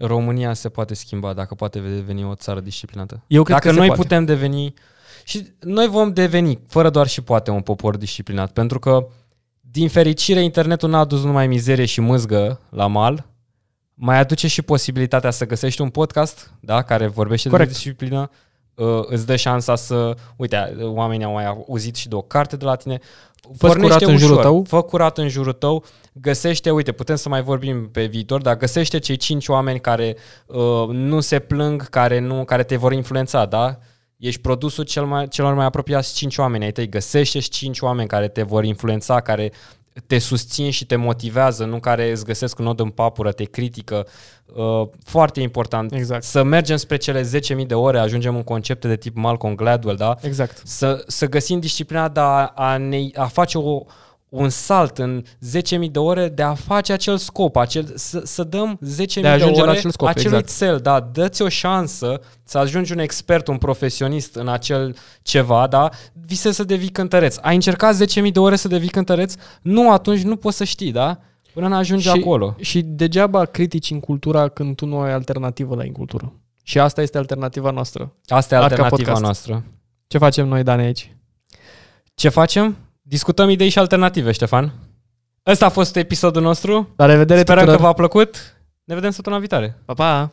România se poate schimba, dacă poate deveni o țară disciplinată. Eu cred dacă că se noi poate. putem deveni și noi vom deveni, fără doar și poate, un popor disciplinat, pentru că din fericire internetul n-a adus numai mizerie și mâzgă la mal, mai aduce și posibilitatea să găsești un podcast da, care vorbește Corect. de disciplină, uh, îți dă șansa să, uite, oamenii au mai auzit și de o carte de la tine, Fă curat în jurul tău. Fă curat în jurul tău, găsește, uite, putem să mai vorbim pe viitor, dar găsește cei cinci oameni care uh, nu se plâng, care, nu, care te vor influența, da? Ești produsul cel mai, celor mai apropiați cinci oameni ai tăi. Găsește cinci oameni care te vor influența, care te susțin și te motivează, nu care îți găsesc un nod în papură, te critică. Uh, foarte important. Exact. Să mergem spre cele 10.000 de ore, ajungem în concepte de tip Malcolm Gladwell, da? Exact. să, să găsim disciplina de a, a, ne, a face o, un salt în 10.000 de ore de a face acel scop, acel, să, să dăm 10.000 de, De a ajunge la ore acel scop, acelui exact. cel, da, dă-ți o șansă să ajungi un expert, un profesionist în acel ceva, da, visezi să devii cântăreț. Ai încercat 10.000 de ore să devii cântăreț? Nu, atunci nu poți să știi, da? Până nu ajungi Și- acolo. Și degeaba critici în cultura când tu nu ai alternativă la incultură. Și asta este alternativa noastră. Asta e Arca alternativa Podcast. noastră. Ce facem noi, Dani, aici? Ce facem? Discutăm idei și alternative, Ștefan. Ăsta a fost episodul nostru. La revedere Sperăm că tuturor! v-a plăcut. Ne vedem săptămâna viitoare. Pa, pa!